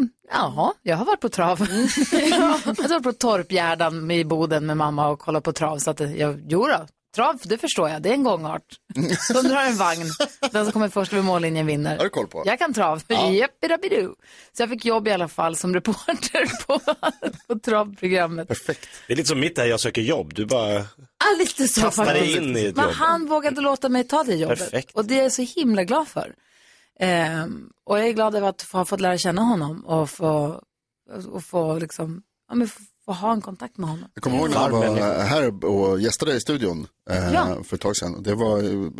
Speaker 1: Mm, jaha, jag har varit på trav. jag har varit på Torpgärdan i Boden med mamma och kollat på trav. Så att jag, jo då, trav, det förstår jag, det är en gångart. De drar en vagn, den som kommer först vid mållinjen vinner.
Speaker 6: Har du koll på?
Speaker 1: Jag kan trav,
Speaker 6: Ja.
Speaker 1: Jappidabidoo. Så jag fick jobb i alla fall som reporter på, på travprogrammet.
Speaker 6: Perfekt.
Speaker 3: Det är lite som mitt där jag söker jobb. Du bara...
Speaker 1: Ja, lite så
Speaker 3: Kasta dig in i ett
Speaker 1: Men
Speaker 3: jobb.
Speaker 1: han vågade låta mig ta det jobbet.
Speaker 3: Perfekt.
Speaker 1: Och det är jag så himla glad för. Ehm, och jag är glad över att ha fått lära känna honom och få, och få, liksom, ja, men få, ha en kontakt med honom.
Speaker 6: Jag kommer ihåg när han var här och gästade i studion eh,
Speaker 1: Ja.
Speaker 6: för ett tag sedan. Det var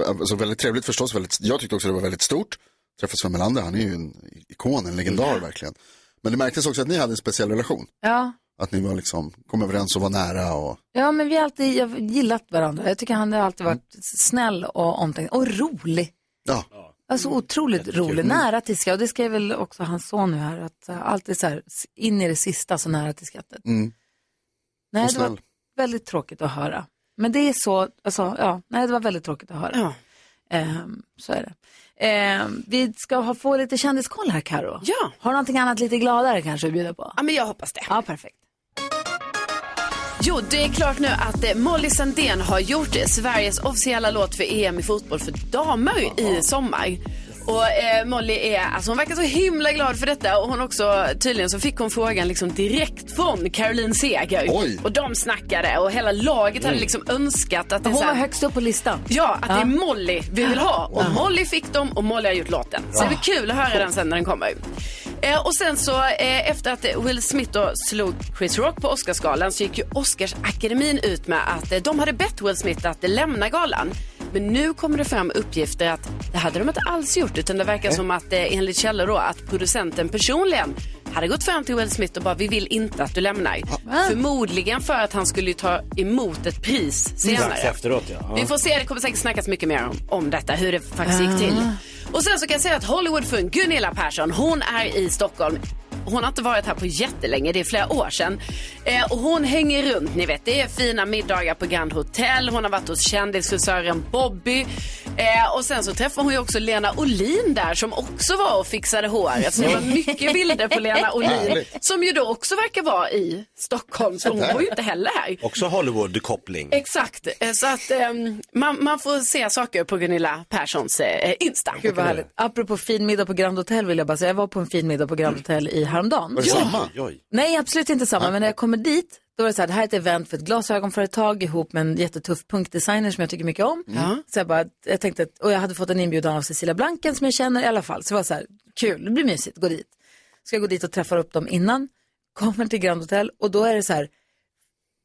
Speaker 6: alltså, väldigt trevligt förstås. Väldigt, jag tyckte också det var väldigt stort. Träffa Sven Melander, han är ju en ikon, en legendar verkligen. Men det märktes också att ni hade en speciell relation.
Speaker 1: Ja.
Speaker 6: Att ni var liksom, kom överens och var nära och
Speaker 1: ja, men vi har alltid gillat varandra. Jag tycker han har alltid varit snäll och omtänksam och rolig.
Speaker 6: ja.
Speaker 1: Alltså otroligt rolig, nära till skratt. Och det skrev väl också hans son nu här, att uh, alltid så här, in i det sista så nära till skrattet.
Speaker 6: Mm.
Speaker 1: Nej, det var väldigt tråkigt att höra. Men det är så, alltså, ja, nej, det var väldigt tråkigt att höra.
Speaker 7: Ja.
Speaker 1: Ehm, så är det. Ehm, vi ska ha, få lite kändiskoll här, Karo.
Speaker 7: Ja.
Speaker 1: Har du någonting annat lite gladare kanske att bjuda på?
Speaker 7: ja, men jag hoppas det.
Speaker 1: Ja, perfekt.
Speaker 7: Jo, det är klart nu att eh, Molly Sandén har gjort eh, Sveriges officiella låt för EM i fotboll för damer i sommar. Och eh, Molly är, alltså hon verkar så himla glad för detta och hon också, tydligen så fick hon frågan liksom direkt från Caroline Seger.
Speaker 6: Oj.
Speaker 7: Och de snackade och hela laget hade liksom önskat att det är
Speaker 1: Hon
Speaker 7: så
Speaker 1: var
Speaker 7: här-
Speaker 1: högst upp på listan.
Speaker 7: Ja, att det är Molly vi vill ha. Och Molly fick dem och Molly har gjort låten. Så det blir kul att höra den sen när den kommer. Eh, och sen så eh, efter att Will Smith då slog Chris Rock på Oscarsgalan så gick ju Oscarsakademin ut med att eh, de hade bett Will Smith att eh, lämna galan. Men nu kommer det fram uppgifter att det hade de inte alls gjort utan det verkar som att eh, enligt källor då att producenten personligen hade gått fram till Will Smith och bara vi vill inte att du lämnar. Förmodligen för att han skulle ta emot ett pris senare.
Speaker 3: Efteråt ja.
Speaker 7: Vi får se, det kommer säkert snackas mycket mer om, om detta, hur det faktiskt gick till. Och sen så kan jag säga att Hollywoodfrun Gunilla Persson, hon är i Stockholm. Hon har inte varit här på jättelänge, det är flera år sedan. Eh, och hon hänger runt, ni vet, det är fina middagar på Grand Hotel. Hon har varit hos kändisfrisören Bobby. Eh, och sen så träffar hon ju också Lena Olin där som också var och fixade håret. Så det var mycket bilder på Lena Olin. Som ju då också verkar vara i Stockholm, så hon var ju inte heller här.
Speaker 3: Också Hollywood-koppling.
Speaker 7: Exakt, Eh, så att ehm, man, man får se saker på Gunilla Perssons eh, Insta.
Speaker 1: Gud vad härligt. Apropå fin middag på Grand Hotel vill jag bara säga, jag var på en fin middag på Grand Hotel i häromdagen.
Speaker 6: var det samma?
Speaker 3: Oj, oj.
Speaker 1: Nej, absolut inte samma. Men när jag kommer dit, då var det så här, det här är ett event för ett glasögonföretag ihop med en jättetuff punkdesigner som jag tycker mycket om. Så jag bara, jag tänkte, att- och jag hade fått en inbjudan av Cecilia Blanken som jag känner i alla fall. Så det var så här, kul, det blir mysigt, gå dit. Ska jag gå dit och träffa upp dem innan, kommer till Grand Hotel och då är det så här,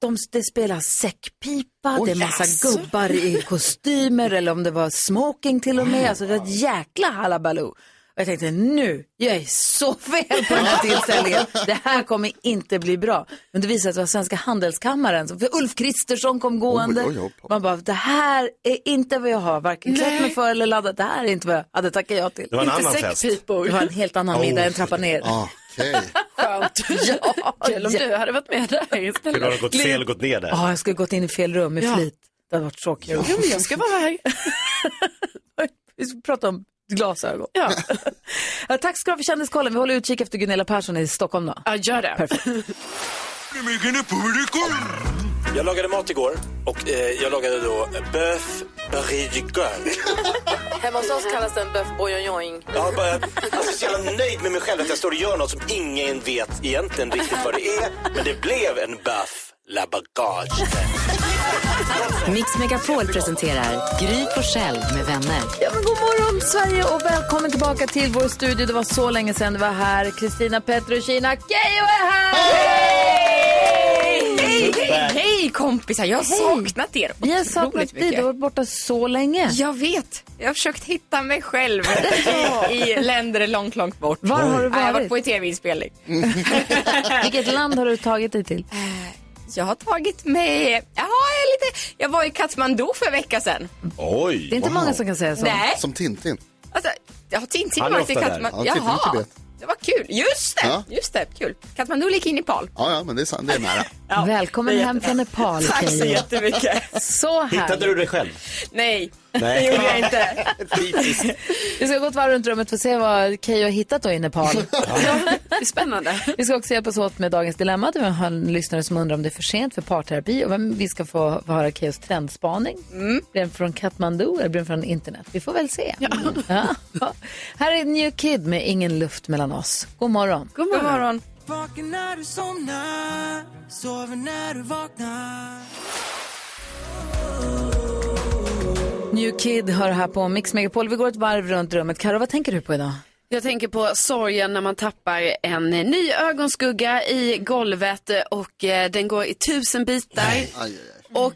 Speaker 1: de, det spelar säckpipa, det är massa gubbar i kostymer eller om det var smoking till och med. Alltså det var ett jäkla halabaloo. Och jag tänkte nu, jag är så fel på den här tillställningen. Det här kommer inte bli bra. Men det visade sig att det var Svenska Handelskammaren. Så- För Ulf Kristersson kom gående.
Speaker 6: oj, oj, oj.
Speaker 1: Man bara, det här är inte vad jag har varken klätt mig för eller laddat. Det här är inte vad jag hade tackat ja till.
Speaker 3: Det var en
Speaker 7: Inte
Speaker 3: annan fest.
Speaker 1: Det var en helt annan middag, en trappa ner.
Speaker 6: Ah. Okej.
Speaker 7: Skönt.
Speaker 1: Ja,
Speaker 7: Kul om du hade varit med där istället.
Speaker 3: Skulle ha gått fel och gått ner där.
Speaker 1: Ja, jag skulle gått in i fel rum med
Speaker 7: Ja.
Speaker 1: flit. Det hade varit så kul.
Speaker 7: Jo, men jag ska vara här.
Speaker 1: Vi ska prata om glasögon.
Speaker 7: Ja,
Speaker 1: Ja, tack ska du ha för kändiskollen. Vi håller utkik efter Gunilla Persson i Stockholm då.
Speaker 7: ja gör det.
Speaker 1: Perfekt.
Speaker 3: Jag lagade mat igår och eh, jag lagade då bœuf barrigue.
Speaker 1: Hemma hos oss kallas den bœuf bourguignon.
Speaker 3: Jag bara, alltså, så jävla nöjd med mig själv att jag står och gör något som ingen vet egentligen riktigt vad det är. Men det blev en bœuf la bagage.
Speaker 2: Mix Megapol presenterar Gry Forssell med vänner.
Speaker 1: Ja, men god morgon Sverige och välkommen tillbaka till vår studio. Det var så länge sedan du var här. Kristina Petrushina Keyyo är här!
Speaker 11: Hej, hej, hej kompisar! Jag har saknat er
Speaker 1: Vi har saknat dig. Du har varit borta så länge.
Speaker 11: Jag vet. Jag har försökt hitta mig själv i, länder långt, långt bort.
Speaker 1: Var har du
Speaker 11: Nej, Jag har
Speaker 1: varit?
Speaker 11: varit på en tv-inspelning.
Speaker 1: Vilket land har du tagit dig till?
Speaker 11: Jag har tagit mig... Ja, jag, var i Kathmandu för en vecka sedan.
Speaker 3: Oj!
Speaker 1: Det är inte många som kan säga så.
Speaker 11: Nej,
Speaker 6: Som Tintin.
Speaker 11: alltså, jag har Tintin
Speaker 3: Han är
Speaker 11: varit i
Speaker 3: ofta där.
Speaker 6: Ja,
Speaker 11: Jaha,
Speaker 6: Tibet.
Speaker 11: det var kul. Just det,
Speaker 6: Ja.
Speaker 11: just det, kul. Kathmandu ligger i Nepal.
Speaker 6: Ja, ja, men det är, sant, det är nära.
Speaker 1: Välkommen hem från Nepal,
Speaker 11: Tack så jättemycket.
Speaker 1: Så.
Speaker 3: Hittade du dig själv?
Speaker 11: Nej, det
Speaker 3: Nej.
Speaker 11: gjorde jag inte.
Speaker 1: Vi ska gå ett varv runt rummet för att se vad Keyyo har hittat då i Nepal.
Speaker 7: Det är spännande.
Speaker 1: Vi ska också hjälpas åt med dagens dilemma. Vi har en lyssnare som undrar om det är för sent för parterapi och vem vi ska få, få höra Keyyos trendspaning. Blir den från Kathmandu eller blir den från internet? Vi får väl se. Ja. Ja. Här är New Kid med Ingen luft mellan oss. God morgon.
Speaker 7: God morgon.
Speaker 11: God morgon.
Speaker 12: Vaken när du somnar, sover när du vaknar
Speaker 1: New Kid hör här på Mix Megapol. Vi går ett varv runt rummet. Karo, vad tänker du på idag?
Speaker 7: Jag tänker på sorgen när man tappar en ny ögonskugga i golvet och eh, den går i tusen bitar.
Speaker 6: Aj, aj, aj.
Speaker 7: Och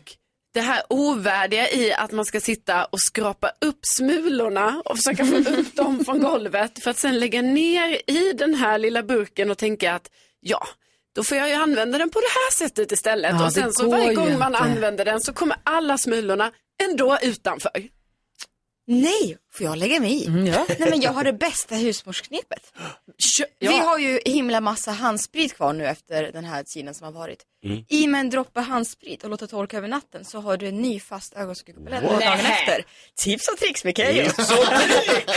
Speaker 7: det här ovärdiga i att man ska sitta och skrapa upp smulorna och försöka få upp dem från golvet för att sen lägga ner i den här lilla burken och tänka att ja, då får jag ju använda den på det här sättet istället.
Speaker 1: Ja,
Speaker 7: och sen så varje gång man
Speaker 1: inte.
Speaker 7: använder den så kommer alla smulorna ändå utanför.
Speaker 11: Nej, får jag lägga mig i?
Speaker 1: Mm, ja.
Speaker 11: Nej, men jag har det bästa husmorsknepet.
Speaker 7: Ja.
Speaker 11: Vi har ju himla massa handsprit kvar nu efter den här tiden som har varit. I med en droppe handsprit och låta torka över natten så har du en ny fast ögonskuggepalett dagen efter. Tips och tricks Keyyo.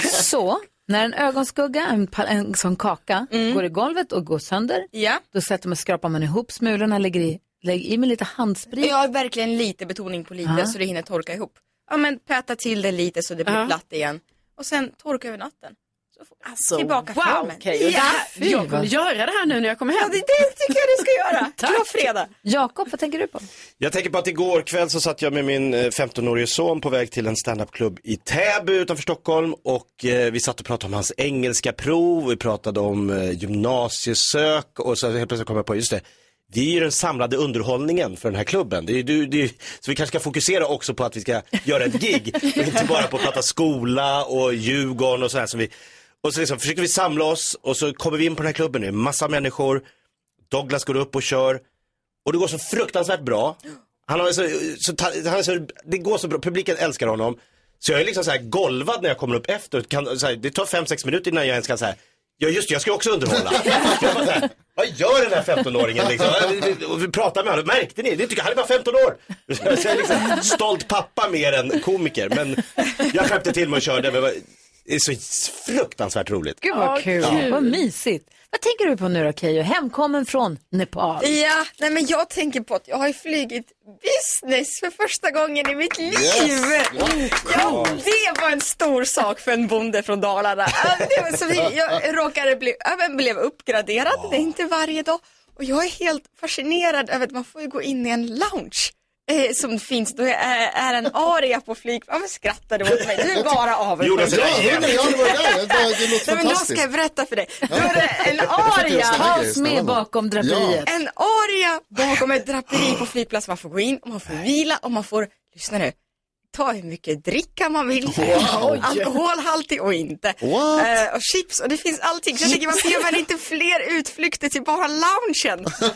Speaker 1: Så, när en ögonskugga, en, en sån kaka, går i golvet och går sönder,
Speaker 11: Ja,
Speaker 1: då sätter man, skrapar man ihop smulorna, lägger i, lägger i med lite handsprit.
Speaker 11: jag har verkligen lite betoning på lite
Speaker 1: Ja.
Speaker 11: så det hinner torka ihop. Ja men päta till det lite så det blir
Speaker 7: Ja.
Speaker 11: platt igen. Och sen torka över natten. Så får
Speaker 7: Alltså,
Speaker 11: tillbaka
Speaker 7: wow,
Speaker 11: formen.
Speaker 7: Det
Speaker 11: Ja.
Speaker 7: här- Jag kommer göra det här nu när jag kommer
Speaker 11: ja,
Speaker 7: hem.
Speaker 11: det, det tycker jag du ska göra. Glad fredag.
Speaker 1: Jakob, vad tänker du på?
Speaker 3: Jag tänker på att igår kväll så satt jag med min eh, 15-årige son på väg till en standupklubb i Täby utanför Stockholm och eh, vi satt och pratade om hans engelska prov, vi pratade om eh, gymnasiesök och så helt plötsligt kom jag på, just det, vi är ju den samlade underhållningen för den här klubben. Det är, du, det är, så vi kanske ska fokusera också på att vi ska göra ett gig, och inte bara på att prata skola och Djurgården och sådär. Så vi, och så liksom försöker vi samla oss och så kommer vi in på den här klubben, det är massa människor, Douglas går upp och kör och det går så fruktansvärt bra. Han har så, så, han är så, det går så bra, publiken älskar honom. Så jag är liksom så här golvad när jag kommer upp efter. Kan, så här, det tar fem sex minuter innan jag ens kan säga Ja just det, jag ska också underhålla. Vad gör den här 15-åringen liksom? Och vi pratar med honom, märkte ni? Det tycker jag, han är bara 15 år. Så jag är liksom stolt pappa mer än komiker. Men jag skärpte till mig och körde. Det är så fruktansvärt roligt.
Speaker 1: Gud vad kul. Vad mysigt. Vad tänker du på nu då Keyyo? Hemkommen från Nepal.
Speaker 11: Ja, nej men jag tänker på att jag har ju flugit business för första gången i mitt liv.
Speaker 6: Yes!
Speaker 11: Ja, det var en stor sak för en bonde från Dalarna. Ja, så jag råkade bli, ja, men blev uppgraderad, det är inte varje dag. Och jag är helt fascinerad över att man får ju gå in i en lounge. Eh, som finns, då är, är en aria på flyg. Men skrattar du åt mig? Du är bara avundsjuk.
Speaker 6: Ja, hörni, ja, det var det. Det, det låter
Speaker 11: Nej, men då ska
Speaker 6: fantastiskt.
Speaker 11: jag berätta för dig. Då är det en
Speaker 6: Jag
Speaker 11: aria.
Speaker 1: Ta oss med bakom draperiet.
Speaker 11: En aria bakom ett draperi på flygplats. Man får gå in och man får vila och man får, lyssna nu, ta hur mycket dricka man vill.
Speaker 6: Wow.
Speaker 11: Alkoholhaltig och inte. Eh, och chips och det finns allting. Så jag tänker varför gör man inte fler utflykter till bara loungen?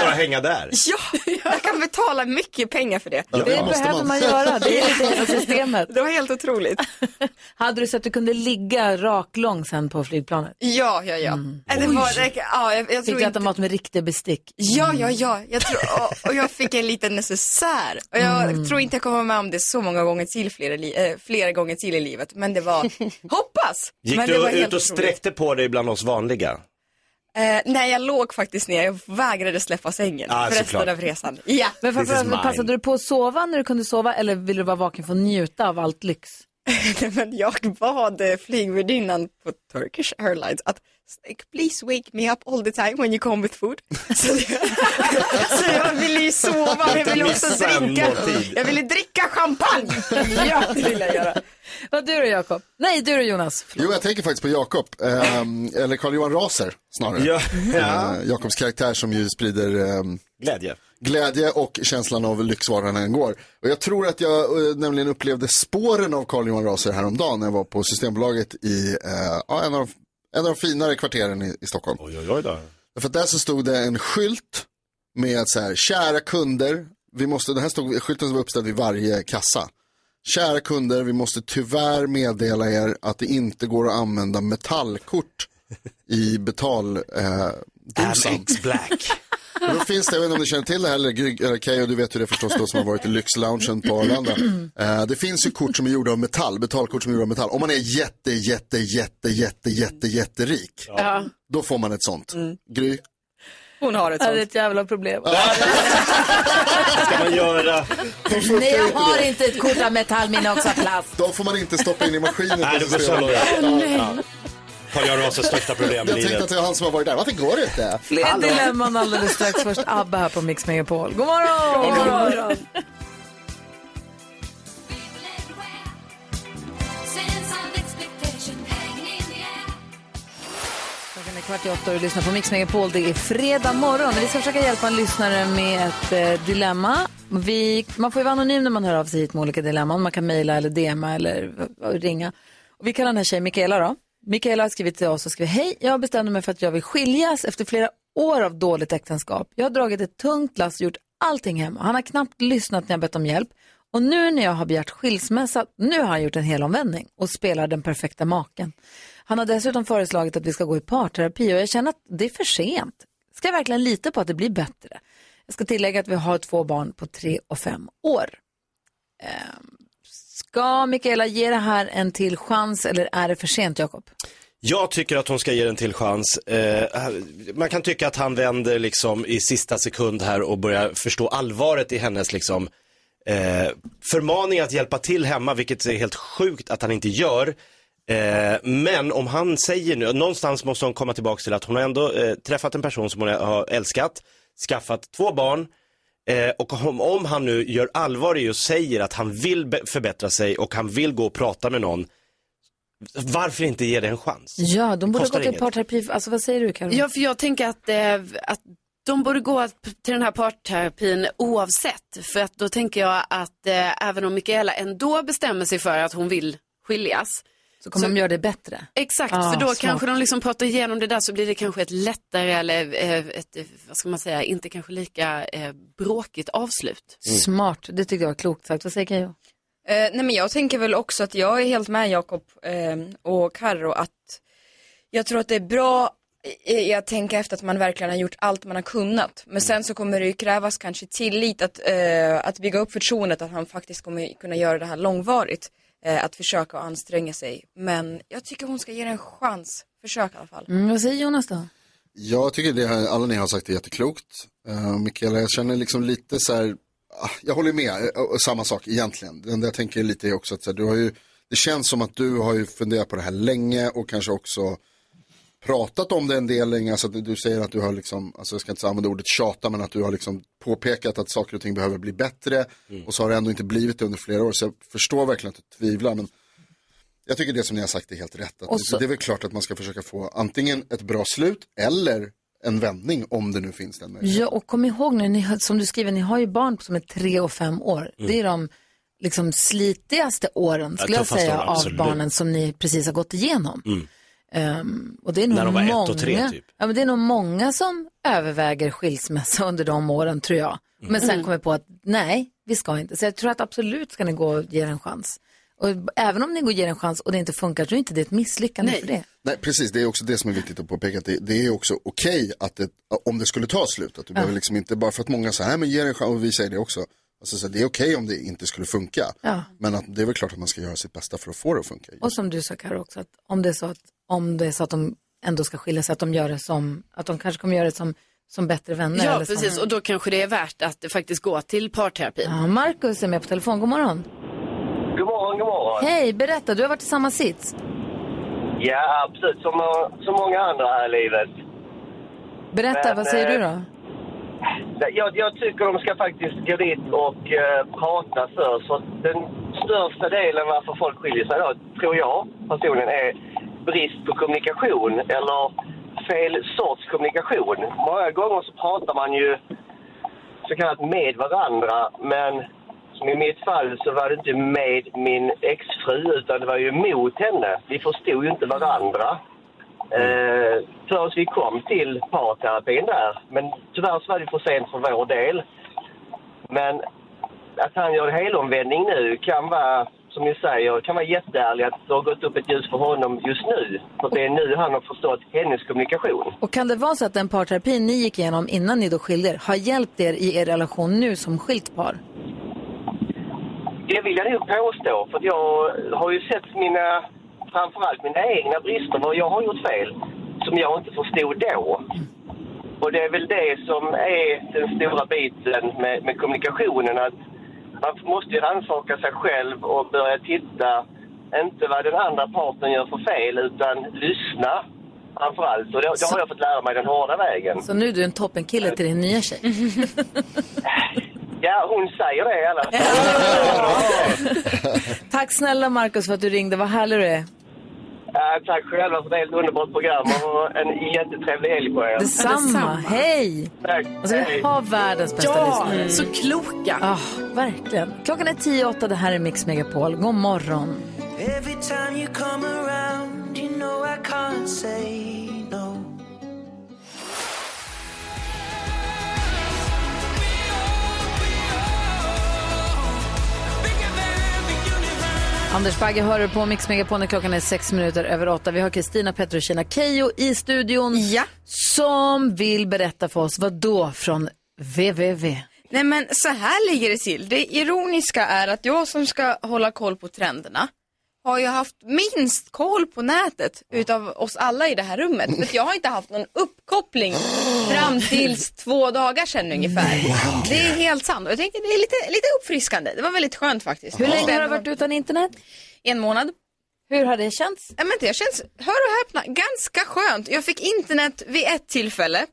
Speaker 3: Bara hänga där.
Speaker 11: Ja, jag kan betala mycket pengar för det.
Speaker 1: Ja, det det behöver man. man göra. Det är hela systemet.
Speaker 11: Det var helt otroligt.
Speaker 1: Hade du sett att du kunde ligga raklång sen på flygplanet?
Speaker 11: Ja, ja, ja.
Speaker 1: Mm.
Speaker 11: Eller var det, ja jag, jag
Speaker 1: Fick du
Speaker 11: inte...
Speaker 1: äta mat med riktiga bestick?
Speaker 11: Ja, ja, ja. Jag tror, och, och jag fick en liten necessär. Och jag
Speaker 1: Mm.
Speaker 11: tror inte jag kommer med om det så många gånger till, flera, li- äh, flera gånger till i livet. Men det var, hoppas.
Speaker 3: Gick
Speaker 11: men
Speaker 3: du
Speaker 11: det var
Speaker 3: ut och sträckte på dig bland oss vanliga?
Speaker 11: Eh, nej, jag låg faktiskt ner. Jag vägrade släppa sängen
Speaker 3: Ah,
Speaker 11: för resten av resan. Ja.
Speaker 1: Men
Speaker 3: This is
Speaker 1: framför,
Speaker 3: mine.
Speaker 1: passade du på att sova när du kunde sova eller ville du vara vaken för att njuta av allt lyx?
Speaker 11: Men jag bad eh, flygvärdinnan på Turkish Airlines att please wake me up all the time when you come with food. Så, så jag ville ju sova, men jag ville också dricka. Jag ville dricka champagne. Ja, det ville jag göra.
Speaker 1: Vad du då Jakob? Nej, du då Jonas.
Speaker 6: Jo, jag tänker faktiskt på Jakob, ehm, eller Carl-Johan Raser snarare.
Speaker 3: Ja.
Speaker 6: Eh, Jakobs karaktär som ju sprider ehm,
Speaker 3: Glädje.
Speaker 6: glädje och känslan av lyx var han än går. Och jag tror att jag eh, nämligen upplevde spåren av Carl-Johan Raser häromdagen när jag var på Systembolaget i eh, en, av, en av de finare kvarteren i, i Stockholm.
Speaker 3: Oj, oj, oj då.
Speaker 6: För där så stod det en skylt med så här, kära kunder, vi måste, den här stod, skylten var uppställd vid varje kassa. Kära kunder, vi måste tyvärr meddela er att det inte går att använda metallkort i betaldosan. Eh,
Speaker 3: Amex Black.
Speaker 6: Och då finns det, jag vet inte om ni känner till det här, eller Keyyo, du vet hur det är förstås då som har varit i lyxloungen på Arlanda. Eh, det finns ju kort som är gjorda av metall, betalkort som är gjorda av metall. Om man är jätte, jätte, jätte, jätte, jätte, jätterik,
Speaker 1: Ja.
Speaker 6: då får man ett sånt. Gry?
Speaker 11: Hon har ett
Speaker 1: Ja, det är
Speaker 11: sånt.
Speaker 1: ett jävla problem.
Speaker 3: ska man göra?
Speaker 1: Nej, jag har inte ett kort av metall, mina också har plast.
Speaker 6: De får man inte stoppa in i maskinen.
Speaker 3: Nej, går
Speaker 6: Ja.
Speaker 3: Carl-Johan Rasers största problem i
Speaker 6: Jag tänkte att det är han som har varit där. Varför går det inte?
Speaker 1: Fler dilemman alldeles strax. Först Abba här på Mix Megapol. God morgon! God morgon. Klockan är kvart i åtta och du lyssnar på Mix Megapol. Det är fredag morgon. Vi ska försöka hjälpa en lyssnare med ett eh, dilemma. Vi, man får ju vara anonym när man hör av sig hit med olika dilemman. Man kan mejla eller DMa eller eh, ringa. Och vi kallar den här tjejen Mikaela då. Mikaela har skrivit till oss och skrivit Hej, jag bestämde mig för att jag vill skiljas efter flera år av dåligt äktenskap. Jag har dragit ett tungt lass och gjort allting hemma. Han har knappt lyssnat när jag bett om hjälp. Och nu när jag har begärt skilsmässa, nu har han gjort en hel omvändning och spelar den perfekta maken. Han har dessutom föreslagit att vi ska gå i parterapi och jag känner att det är för sent. Ska jag verkligen lita på att det blir bättre? Jag ska tillägga att vi har två barn på tre och fem år. Ehm, ska Mikaela ge det här en till chans eller är det för sent, Jakob?
Speaker 3: Jag tycker att hon ska ge den till chans. Eh, man kan tycka att han vänder liksom i sista sekund här och börjar förstå allvaret i hennes liksom eh, förmaning att hjälpa till hemma, vilket är helt sjukt att han inte gör. Eh, men om han säger nu, någonstans måste hon komma tillbaka till att hon har ändå eh, träffat en person som hon har älskat, skaffat två barn. Eh, och om, om han nu gör allvar i och säger att han vill förbättra sig och han vill gå och prata med någon, varför inte ge det en chans?
Speaker 1: Ja, de borde gå till parterapi. Alltså vad säger du Karin?
Speaker 7: Ja, för jag tänker att, eh, att de borde gå till den här parterapin oavsett. För att då tänker jag att eh, även om Mikaela ändå bestämmer sig för att hon vill skiljas.
Speaker 1: Så kommer de göra det bättre.
Speaker 7: Exakt,
Speaker 1: Ah,
Speaker 7: för då
Speaker 1: smart.
Speaker 7: kanske de liksom pratar igenom det där så blir det kanske ett lättare eller eh, ett, eh, vad ska man säga, inte kanske lika eh, bråkigt avslut.
Speaker 1: Smart, det tycker jag var klokt sagt. Vad säger Keyyo?
Speaker 11: Eh, nej men jag tänker väl också att jag är helt med Jakob eh, och Karro att jag tror att det är bra i att tänka efter att man verkligen har gjort allt man har kunnat. Men sen så kommer det ju krävas kanske tillit att, eh, att bygga upp förtroendet att han faktiskt kommer kunna göra det här långvarigt. Eh, att försöka och anstränga sig. Men jag tycker hon ska ge det en chans. Försök i alla fall.
Speaker 1: Mm, vad säger Jonas då?
Speaker 6: Jag tycker det här, alla ni har sagt är jätteklokt. Uh, Mikaela, jag känner liksom lite så här, ah, jag håller med, eh, samma sak egentligen. Det enda jag tänker lite är också att så här, du har ju, det känns som att du har ju funderat på det här länge och kanske också pratat om det en del länge. Alltså du säger att du har liksom, alltså jag ska inte använda ordet tjata, men att du har liksom påpekat att saker och ting behöver bli bättre. Och så har det ändå inte blivit det under flera år. Så jag förstår verkligen att du tvivlar. Men jag tycker det som ni har sagt är helt rätt. Att
Speaker 1: så-
Speaker 6: Det är väl klart att man ska försöka få antingen ett bra slut eller en vändning om det nu finns den möjligheten.
Speaker 1: Ja, och kom ihåg nu, ni, som du skriver, ni har ju barn som är tre och fem år.
Speaker 6: Mm.
Speaker 1: Det är de liksom slitigaste åren, skulle jag
Speaker 3: tuffaste
Speaker 1: säga,
Speaker 3: åren,
Speaker 1: av barnen som ni precis har gått igenom.
Speaker 3: Mm.
Speaker 1: Ehm, och det är nog
Speaker 3: När de var ett
Speaker 1: många,
Speaker 3: och tre, typ.
Speaker 1: ja, men det är nog många som överväger skilsmässa under de åren, tror jag. Men sen kom jag på att nej, vi ska inte. Så jag tror att absolut ska ni gå och ge en chans. Och även om ni går och ger en chans och det inte funkar så är inte det ett misslyckande för det.
Speaker 6: Nej, precis. Det är också det som är viktigt att påpeka. Att det, det är också okej att det, om det skulle ta slut. Att du behöver liksom inte, bara för att många säger, nej men ge en chans, och vi säger det också. Alltså, så det är okej om det inte skulle funka.
Speaker 1: Ja.
Speaker 6: Men att, det är väl klart att man ska göra sitt bästa för att få det att funka.
Speaker 1: Och som du sa Karo också, att om det är så att, om det är så att de ändå ska skilja sig, att de gör det som, att de kanske kommer göra det som, som bättre vänner.
Speaker 7: Ja,
Speaker 1: eller som-
Speaker 7: precis. Och då kanske det är värt att faktiskt gå till parterapi.
Speaker 1: Ja, Markus är med på telefon, god morgon.
Speaker 13: God morgon, god morgon.
Speaker 1: Hej, berätta, du har varit i samma sits.
Speaker 13: Ja, absolut. Som, eh, som många andra här i livet.
Speaker 1: Berätta,
Speaker 13: Men,
Speaker 1: vad säger du
Speaker 13: eh,
Speaker 1: då?
Speaker 13: Jag, jag tycker de ska faktiskt gå dit och eh, prata. För den största delen varför folk skiljer sig då, tror jag personligen, är brist på kommunikation eller fel sorts kommunikation. Många gånger så pratar man ju så kallat med varandra, men som i mitt fall så var det inte med min exfru utan det var ju mot henne. Vi förstod ju inte varandra. Eh, förrän vi kom till parterapin där. Men tyvärr så var det för sent för vår del. Men att han gör en helomvändning nu kan vara, som ni säger, kan vara jätteärligt att det har gått upp ett ljus för honom just nu. För det är nu han har förstått hennes kommunikation.
Speaker 1: Och kan det vara så att den parterapi ni gick igenom innan ni då skilde er har hjälpt er i er relation nu som skilt par?
Speaker 13: Det vill jag nog påstå, för jag har ju sett mina, framförallt mina egna brister, vad jag har gjort fel, som jag inte förstod då. Och det är väl det som är den stora biten med, med kommunikationen, att man måste ju rannsaka sig själv och börja titta, inte vad den andra parten gör för fel, utan lyssna framförallt. Och det, det har jag fått lära mig den hårda vägen.
Speaker 1: Så nu är du en toppenkille till din nya tjej.
Speaker 13: Ja, hon säger det i alla fall.
Speaker 1: Tack snälla Markus för att du ringde, vad härlig du är.
Speaker 13: Ja, tack själva för det är ett underbart program och en jättetrevlig helg på er.
Speaker 1: Detsamma, hej!
Speaker 13: Tack.
Speaker 1: Alltså, vi har världens bästa
Speaker 7: Ja,
Speaker 1: lyssnare.
Speaker 7: så kloka.
Speaker 1: Ah, verkligen. Klockan är tio åtta, det här är Mix Megapol. God morgon.
Speaker 12: Every time you come around, you know I can't say no.
Speaker 1: Anders Bagge hör på Mix Megapol när klockan är sex minuter över åtta. Vi har Kristina Petrushina Keijo i studion.
Speaker 11: Ja.
Speaker 1: Som vill berätta för oss vad då från www.
Speaker 11: Nej men så här ligger det till. Det ironiska är att jag som ska hålla koll på trenderna har ju haft minst koll på nätet utav oss alla i det här rummet. För jag har inte haft någon uppkoppling fram tills två dagar sedan ungefär. Det är helt sant. Och jag tänkte det är lite, lite uppfriskande. Det var väldigt skönt faktiskt.
Speaker 1: Hur länge har du varit utan internet?
Speaker 11: En månad.
Speaker 1: Hur har det känts?
Speaker 11: Ja, men det känns, hör och häpna, ganska skönt. Jag fick internet vid ett tillfälle.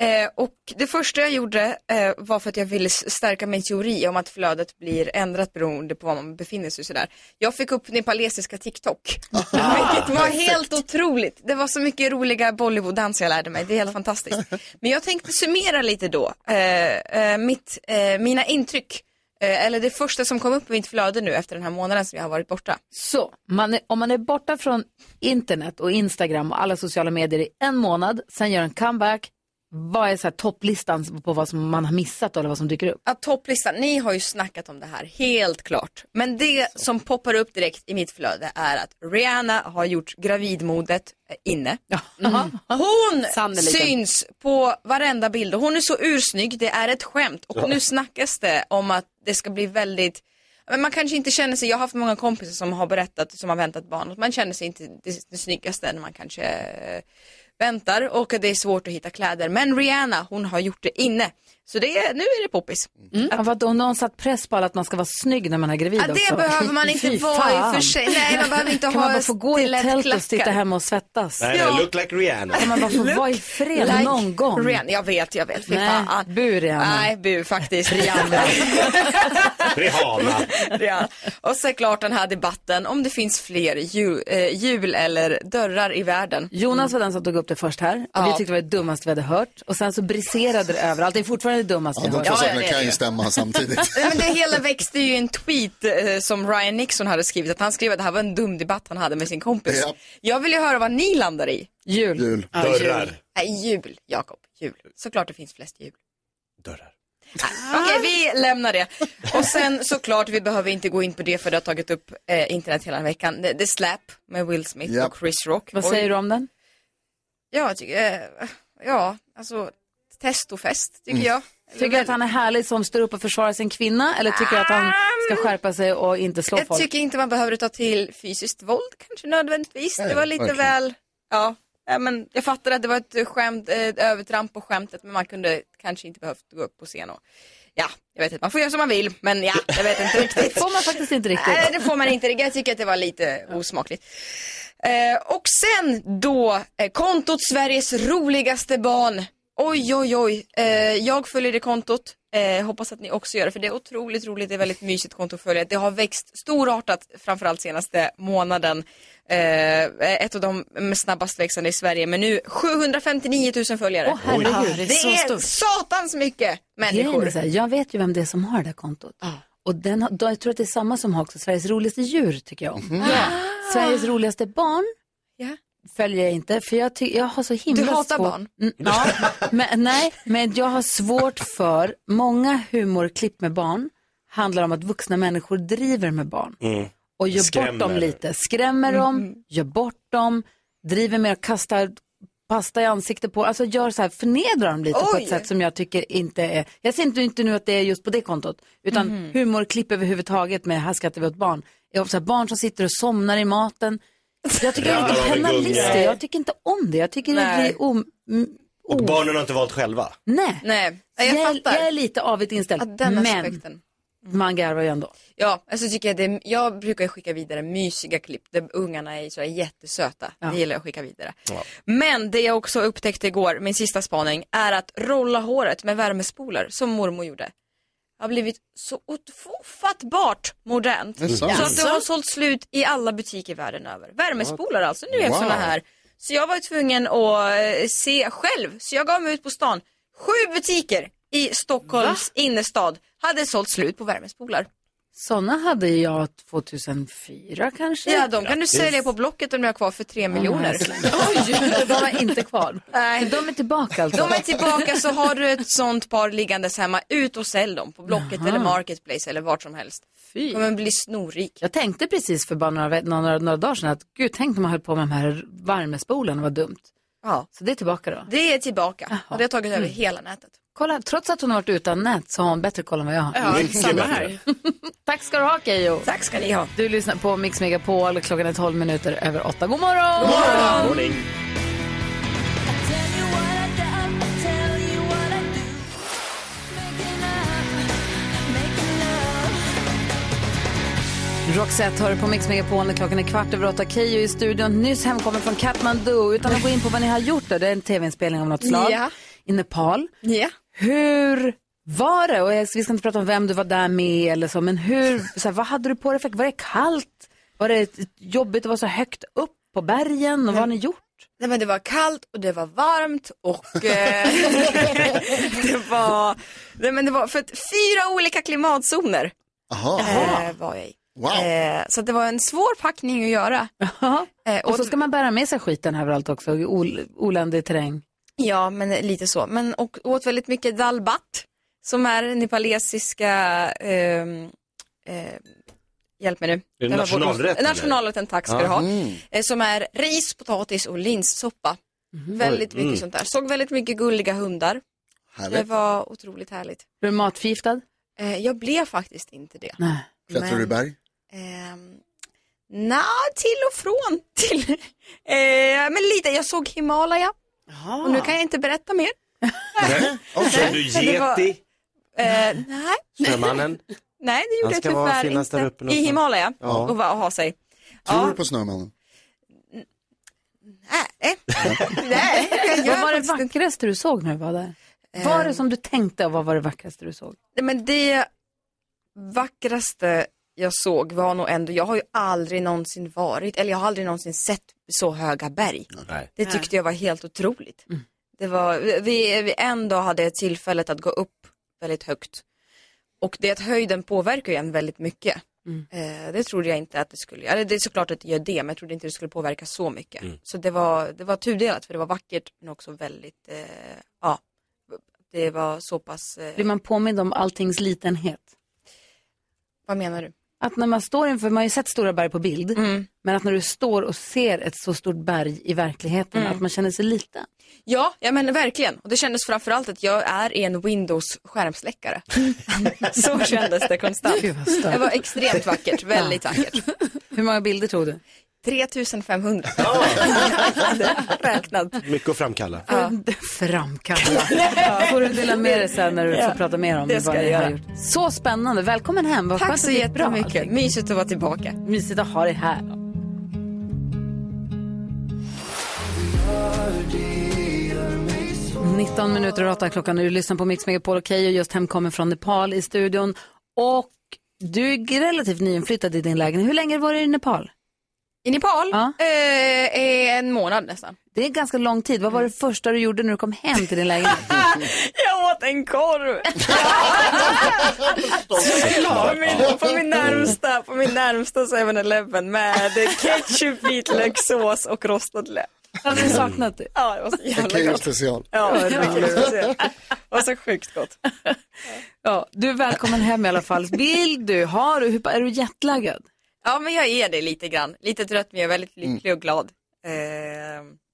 Speaker 11: Eh, och det första jag gjorde eh, var för att jag ville stärka min teori om att flödet blir ändrat beroende på var man befinner sig. Sådär. Jag fick upp nepalesiska TikTok. Vilket var helt otroligt. Det var så mycket roliga Bollywood-danser jag lärde mig. Det är helt fantastiskt. Men jag tänkte summera lite då. Eh, eh, mitt, eh, mina intryck. Eller det första som kom upp i mitt flöde nu efter den här månaden som jag har varit borta.
Speaker 1: Så, man är, om man är borta från internet och Instagram och alla sociala medier i en månad, sen gör en comeback, vad är så här topplistan på vad som man har missat eller vad som dyker upp?
Speaker 11: Att topplistan, ni har ju snackat om det här, helt klart. Men det som poppar upp direkt i mitt flöde är att Rihanna har gjort gravidmodet eh, inne. Mm. Hon
Speaker 7: Sannerligen.
Speaker 11: syns på varenda bild och hon är så ursnygg, det är ett skämt. Och nu snackas det om att det ska bli väldigt men man kanske inte känner sig, jag har haft många kompisar som har berättat, som har väntat barn, att man känner sig inte det, det snyggaste när man kanske eh, väntar och det är svårt att hitta kläder. Men Rihanna, hon har gjort det inne. Så det är, nu är det poppis.
Speaker 1: Mm. Ja, att någon satt press på alla att man ska vara snygg när man är gravid
Speaker 11: Ja, det
Speaker 1: också.
Speaker 11: behöver man inte
Speaker 1: Fy
Speaker 11: vara i och för sig. Nej, man behöver inte
Speaker 1: kan
Speaker 11: ha
Speaker 1: man bara få gå i tält och sitta hemma och svettas?
Speaker 3: Nej, nej, look like Rihanna.
Speaker 1: Kan man bara få
Speaker 11: Look
Speaker 1: vara i fred
Speaker 11: like
Speaker 1: någon gång?
Speaker 11: Rihanna. Jag vet, jag vet. Fy
Speaker 1: Nej,
Speaker 11: fan.
Speaker 1: bu Rihanna.
Speaker 11: Nej, bu faktiskt.
Speaker 1: Rihanna.
Speaker 3: Rihanna.
Speaker 11: Rihanna. Och så är klart den här debatten om det finns fler hjul, eh, hjul eller dörrar i världen.
Speaker 1: Jonas var den som tog upp det först här. Och Vi
Speaker 11: Ja.
Speaker 1: tyckte det var det dummaste vi hade hört. Och sen så briserade det överallt. Det är fortfarande det dummaste
Speaker 6: Ja,
Speaker 1: vi har
Speaker 6: de
Speaker 1: hört.
Speaker 6: två
Speaker 11: Ja, ja,
Speaker 6: sakerna
Speaker 11: det är
Speaker 6: kan ju
Speaker 11: det.
Speaker 6: stämma samtidigt.
Speaker 11: Nej, men det hela växte ju i en tweet eh, som Ryan Nixon hade skrivit. Att han skrev att det här var en dum debatt han hade med sin kompis.
Speaker 6: Ja.
Speaker 11: Jag vill ju höra vad ni landar i.
Speaker 1: Jul.
Speaker 6: Jul.
Speaker 3: Dörrar.
Speaker 11: Nej, jul, Jakob. Jul. Såklart det finns flest jul.
Speaker 3: Dörrar.
Speaker 11: Okej, Nej, vi lämnar det. Och sen såklart, vi behöver inte gå in på det för det har tagit upp eh, internet hela veckan. The, The Slap med Will Smith
Speaker 1: Japp.
Speaker 11: och Chris Rock.
Speaker 1: Vad
Speaker 11: Oj.
Speaker 1: säger du om den?
Speaker 11: Ja, jag tycker, eh, ja, alltså testofest tycker
Speaker 1: Mm.
Speaker 11: jag.
Speaker 1: Tycker du att han är härlig som står upp och försvarar sin kvinna eller tycker du att han ska skärpa sig och inte slå
Speaker 11: Jag
Speaker 1: folk?
Speaker 11: tycker inte man behöver ta till fysiskt våld kanske nödvändigtvis.
Speaker 1: Nej,
Speaker 11: det var lite
Speaker 1: verkligen.
Speaker 11: väl, ja. ja, men jag fattar att det var ett skämt, ett övertramp på skämtet men man kunde kanske inte behövt gå upp på scen och Ja, jag vet inte, man får göra som man vill men ja, jag vet inte riktigt.
Speaker 1: Det får man faktiskt inte riktigt.
Speaker 11: Nej, det får man inte riktigt. Jag tycker att det var lite osmakligt. Eh, och sen då, eh, kontot Sveriges roligaste barn. Oj, oj, oj. Eh, jag följer det kontot. Eh, hoppas att ni också gör det, för det är otroligt roligt. Det är väldigt mysigt konto att följa. Det har växt storartat, framförallt senaste månaden. Eh, ett av de snabbast växande i Sverige, men nu 759 000 följare.
Speaker 1: Åh, herregud, det är
Speaker 11: det
Speaker 1: så
Speaker 11: är
Speaker 1: stort.
Speaker 11: satans mycket människor.
Speaker 1: är så här, jag vet ju vem det är som har det kontot. Och den, har- då, jag tror att det är samma som har också Sveriges roligaste djur tycker jag om.
Speaker 11: Ja.
Speaker 1: Sveriges roligaste barn
Speaker 11: Ja.
Speaker 1: följer jag inte för jag, ty- jag har så himla
Speaker 11: Du hatar
Speaker 1: svårt...
Speaker 11: barn?
Speaker 1: Mm, ja, men, nej, men jag har svårt för, många humorklipp med barn handlar om att vuxna människor driver med barn. Och gör bort dem lite, skrämmer dem,
Speaker 11: Mm.
Speaker 1: gör bort dem, driver med att kasta pasta i ansiktet på, alltså gör så här, förnedrar dem lite på
Speaker 11: Oj.
Speaker 1: ett sätt som jag tycker inte är, jag ser inte, inte nu att det är just på det kontot, utan
Speaker 11: Mhm.
Speaker 1: humorklipp överhuvudtaget med här skrattar vi åt barn. Jag har så här, barn som sitter och somnar i maten. Jag tycker det är
Speaker 3: Ja,
Speaker 1: lite
Speaker 3: de är
Speaker 1: penalister, jag tycker inte om det, jag tycker det
Speaker 11: Nej.
Speaker 1: blir om, mm,
Speaker 3: Och barnen har inte valt själva.
Speaker 1: nej.
Speaker 11: Nej,
Speaker 1: Jag,
Speaker 11: jag,
Speaker 1: jag är lite avigt inställd,
Speaker 11: den
Speaker 1: men
Speaker 11: aspekten.
Speaker 1: man garvar ju ändå.
Speaker 11: Ja, alltså tycker jag, det, jag brukar skicka vidare mysiga klipp där ungarna är så jättesöta. Det gillar jag att skicka vidare. Men det jag också upptäckte igår, min sista spaning, är att rolla håret med värmespolar som mormor gjorde. Har blivit så ofattbart modernt.
Speaker 12: Det är
Speaker 11: Så att det har sålt slut i alla butiker världen över. Värmespolar alltså, nu är
Speaker 12: Wow.
Speaker 11: såna här. Så jag var tvungen att eh, se själv, så jag gav mig ut på stan. Sju butiker i Stockholms innerstad hade sålt slut på värmespolar.
Speaker 1: Sådana hade jag 2004 kanske.
Speaker 11: Ja, de kan du sälja på Blocket om du har kvar för tre miljoner.
Speaker 1: Oj, de är inte kvar.
Speaker 11: Nej.
Speaker 1: De är tillbaka alltså.
Speaker 11: De är tillbaka så har du ett sånt par liggandes hemma, ut och sälj dem på Blocket
Speaker 1: Jaha.
Speaker 11: eller Marketplace eller vart som helst.
Speaker 1: Fy.
Speaker 11: kommer bli snorrik.
Speaker 1: Jag tänkte precis för bara några, några, några dagar sedan att gud, tänk om man höll på med de här värmespolarna, vad dumt.
Speaker 11: Ja.
Speaker 1: Så det är tillbaka då.
Speaker 11: Det är tillbaka och det har tagit över
Speaker 1: Mm.
Speaker 11: hela nätet.
Speaker 1: Kolla, trots att hon har varit utan nät så har hon bättre koll än vad jag har.
Speaker 11: Ja, samma här.
Speaker 1: Tack ska du ha Keyyo.
Speaker 11: Tack ska ni ha.
Speaker 1: Du lyssnar på Mix Megapol, klockan är 12 minuter över 8. God morgon!
Speaker 11: God morgon!
Speaker 3: Morning.
Speaker 1: Roxette hör på Mix Megapol när klockan är kvart över åtta. Keyyo i studion, nyss hemkommen från Kathmandu. Utan att gå in på vad ni har gjort där, det är en tv-inspelning av något slag
Speaker 11: Ja.
Speaker 1: i Nepal.
Speaker 11: Ja.
Speaker 1: Hur var det? Och jag- vi ska inte prata om vem du var där med eller så, men hur, så här, vad hade du på dig? Var det kallt? Var det jobbigt att vara så högt upp på bergen? Och vad har ni gjort?
Speaker 11: Nej, men det var kallt och det var varmt och eh, det var, nej, men det var för att fyra olika klimatzoner
Speaker 6: Aha.
Speaker 11: eh, var jag i.
Speaker 6: Wow.
Speaker 11: Eh, så det var en svår packning att göra. Eh,
Speaker 1: Och så ska man bära med sig skiten överallt också, i ol- oländig terräng.
Speaker 11: Ja, men lite så. Men och åt väldigt mycket dalbat som är nepalesiska, ehm, eh, hjälp mig nu.
Speaker 3: Är det nationalrätt?
Speaker 11: Nationalrätten, tack ska du ha.
Speaker 3: Mm.
Speaker 11: Eh, som är ris, potatis och linssoppa. Väldigt
Speaker 1: Oj.
Speaker 11: mycket
Speaker 1: Mm.
Speaker 11: sånt där. Såg väldigt mycket gulliga hundar.
Speaker 6: Härligt.
Speaker 11: Det var otroligt härligt.
Speaker 1: Blev du matförgiftad?
Speaker 11: Eh, jag blev faktiskt inte det.
Speaker 1: Nej.
Speaker 6: Klättrar du i berg?
Speaker 11: Ehm, Nja, till och från. Till, eh, men lite, jag såg Himalaya. Och nu kan jag inte berätta mer.
Speaker 3: Nej. Såg du
Speaker 11: det var-? Eh, nej.
Speaker 3: Snömannen?
Speaker 11: Nej, det gjorde jag tyvärr
Speaker 3: finnas
Speaker 11: inte.
Speaker 3: där uppe
Speaker 11: I. Himalaya
Speaker 3: Ja.
Speaker 11: och va- och ha sig.
Speaker 6: Tror
Speaker 11: Ja.
Speaker 6: du på Snömannen?
Speaker 11: Nej,
Speaker 1: Vad var det vackraste du såg när du var där? Vad var det som du tänkte och vad var det vackraste du såg?
Speaker 11: Nej, Men det vackraste jag såg var nog ändå, jag har ju aldrig någonsin varit, eller jag har aldrig någonsin sett så höga berg.
Speaker 3: Nej.
Speaker 11: Det tyckte jag var helt otroligt. Det var, vi, vi ändå hade tillfället att gå upp väldigt högt. Och det att höjden påverkar ju en väldigt mycket. Eh, det trodde jag inte att det skulle göra. Eller Det är såklart att det gör det, men jag trodde inte det skulle påverka så mycket. Så det var, det var tudelat, för det var vackert, men också väldigt, eh, ja, det var så pass... Eh...
Speaker 1: Blir man påmind om alltings litenhet?
Speaker 11: Vad menar du?
Speaker 1: Att när man står inför, man har ju sett stora berg på bild, men att när du står och ser ett så stort berg i verkligheten,
Speaker 11: Mm.
Speaker 1: att man känner sig liten.
Speaker 11: Ja, ja men verkligen. Och det kändes framförallt att jag är en Windows skärmsläckare. så kändes det konstant. Det var extremt vackert, väldigt vackert.
Speaker 1: Hur många bilder tog du?
Speaker 11: 3500. Räknat.
Speaker 3: Mycket att framkalla.
Speaker 11: Ja.
Speaker 1: Framkalla. Får du dela med dig sen när du
Speaker 11: Ja,
Speaker 1: får prata mer om
Speaker 11: det
Speaker 1: vad
Speaker 11: ska
Speaker 1: ni
Speaker 11: jag
Speaker 1: har gjort. Så spännande. Välkommen hem. Vad
Speaker 11: Tack så
Speaker 1: bra
Speaker 11: jättemycket. Mysigt att vara tillbaka.
Speaker 1: Mysigt att ha dig här. 19 minuter och 8 klockan. Du lyssnar på Mix Megapol och Keyyo just hemkommen från Nepal i studion. Och du är relativt nyinflyttad i din lägenhet. Hur länge var du i Nepal?
Speaker 11: I Nepal?
Speaker 1: Ja.
Speaker 11: Eh, en månad nästan.
Speaker 1: Det är ganska lång tid. Vad var det första du gjorde när du kom hem till din lägenhet?
Speaker 11: Jag åt en korv. på, min, på min närmsta, på min närmsta 7-Eleven med ketchup, vitlökssås och rostad lök.
Speaker 1: Hade du saknat det?
Speaker 11: Ja, det var så jävla gott.
Speaker 6: special.
Speaker 11: Ja,
Speaker 1: Ja,
Speaker 11: det var så sjukt gott.
Speaker 1: Ja, du är välkommen hem i alla fall. Vill du, har du, hur, är du jetlaggad?
Speaker 11: Ja, men jag är det lite grann. Lite trött, men jag är väldigt lycklig och glad. Eh,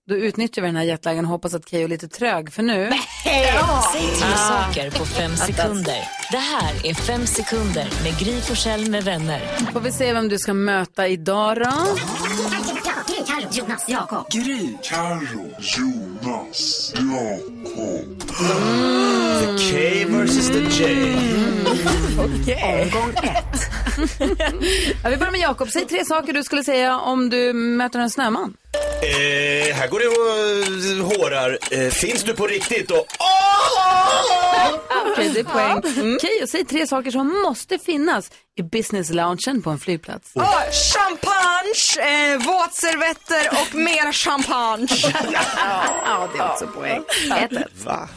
Speaker 1: Då utnyttjar vi den här jetlagen och hoppas att Keyyo är lite trög för nu.
Speaker 2: Säg tre
Speaker 1: Ah.
Speaker 2: saker på fem sekunder. Det här är Fem sekunder med Gry Forssell med vänner.
Speaker 1: Får vi se vem du ska möta idag då.
Speaker 14: Carro, Jonas, Jakob.
Speaker 15: Gry. Carro, Jonas, Jakob.
Speaker 3: The K versus the J.
Speaker 1: Omgång ett. ja, vi börjar med Jakob. Säg tre saker du skulle säga om du möter en snöman.
Speaker 3: Eh, här går det och eh, hårar. Eh, finns du på riktigt? Och...
Speaker 1: Okej, det är poäng. Okej, och säg tre saker som måste finnas i business loungen på en flygplats.
Speaker 11: Ja, champagne, eh, våtservetter och mer champagne.
Speaker 1: ja, det är också poäng. Ett, ett.
Speaker 3: Va?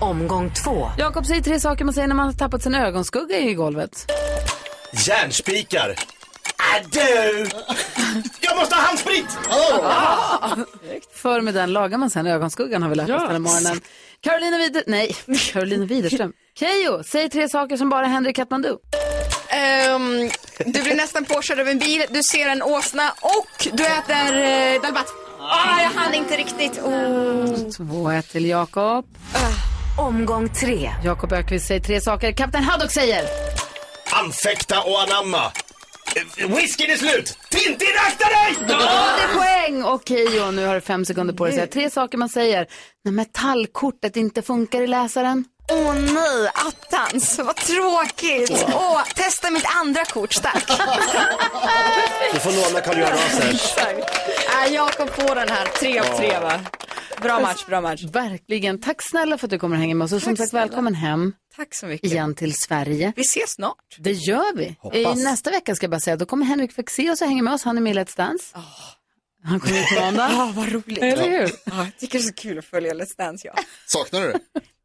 Speaker 2: Omgång två.
Speaker 1: Jakob, säg tre saker man säger när man har tappat sin ögonskugga i golvet.
Speaker 3: Järnspikar. Adö! Jag måste ha handsprit!
Speaker 1: Förr med den lagar man sen ögonskuggan har vi lärt oss den här morgonen. Carolina Wider... Nej, Carolina Widerström. Keyyo, säg tre saker som bara händer i Katmandu.
Speaker 11: Ehm, du blir nästan påkörd av en bil, du ser en åsna och du äter eh, dalmat. Ah, jag hann inte riktigt. Oh.
Speaker 1: 2-1 till Jakob.
Speaker 2: Omgång tre.
Speaker 1: Jakob Ökvist säger tre saker. Kapten Haddock säger...
Speaker 3: Anfäkta och anamma. Whiskyn är slut! Tintin, akta dig!
Speaker 1: Ja, det är poäng! Okej, och nu har du fem sekunder på dig att säga tre saker man säger när metallkortet inte funkar i läsaren.
Speaker 11: Åh nej, attans, vad tråkigt. Åh, testa mitt andra kort, tack.
Speaker 3: Du får låna Carl-Johan Rasers.
Speaker 11: äh, Jakob får den här, tre av tre va? Bra match, bra match.
Speaker 1: Verkligen. Tack snälla för att du kommer och hänger med oss. Och som sagt,
Speaker 11: snälla.
Speaker 1: välkommen hem
Speaker 11: Tack så mycket.
Speaker 1: igen till Sverige.
Speaker 11: Vi ses snart.
Speaker 1: Det gör vi.
Speaker 11: Hoppas.
Speaker 1: I nästa vecka ska jag bara säga, då kommer Henrik Fexeus och hänger med oss. Han är med i Let's Dance. Han kommer hit på måndag.
Speaker 11: Ja, vad roligt.
Speaker 1: Eller hur?
Speaker 11: Ja, jag tycker det är så kul att följa Let's Dance, ja.
Speaker 6: Saknar du det?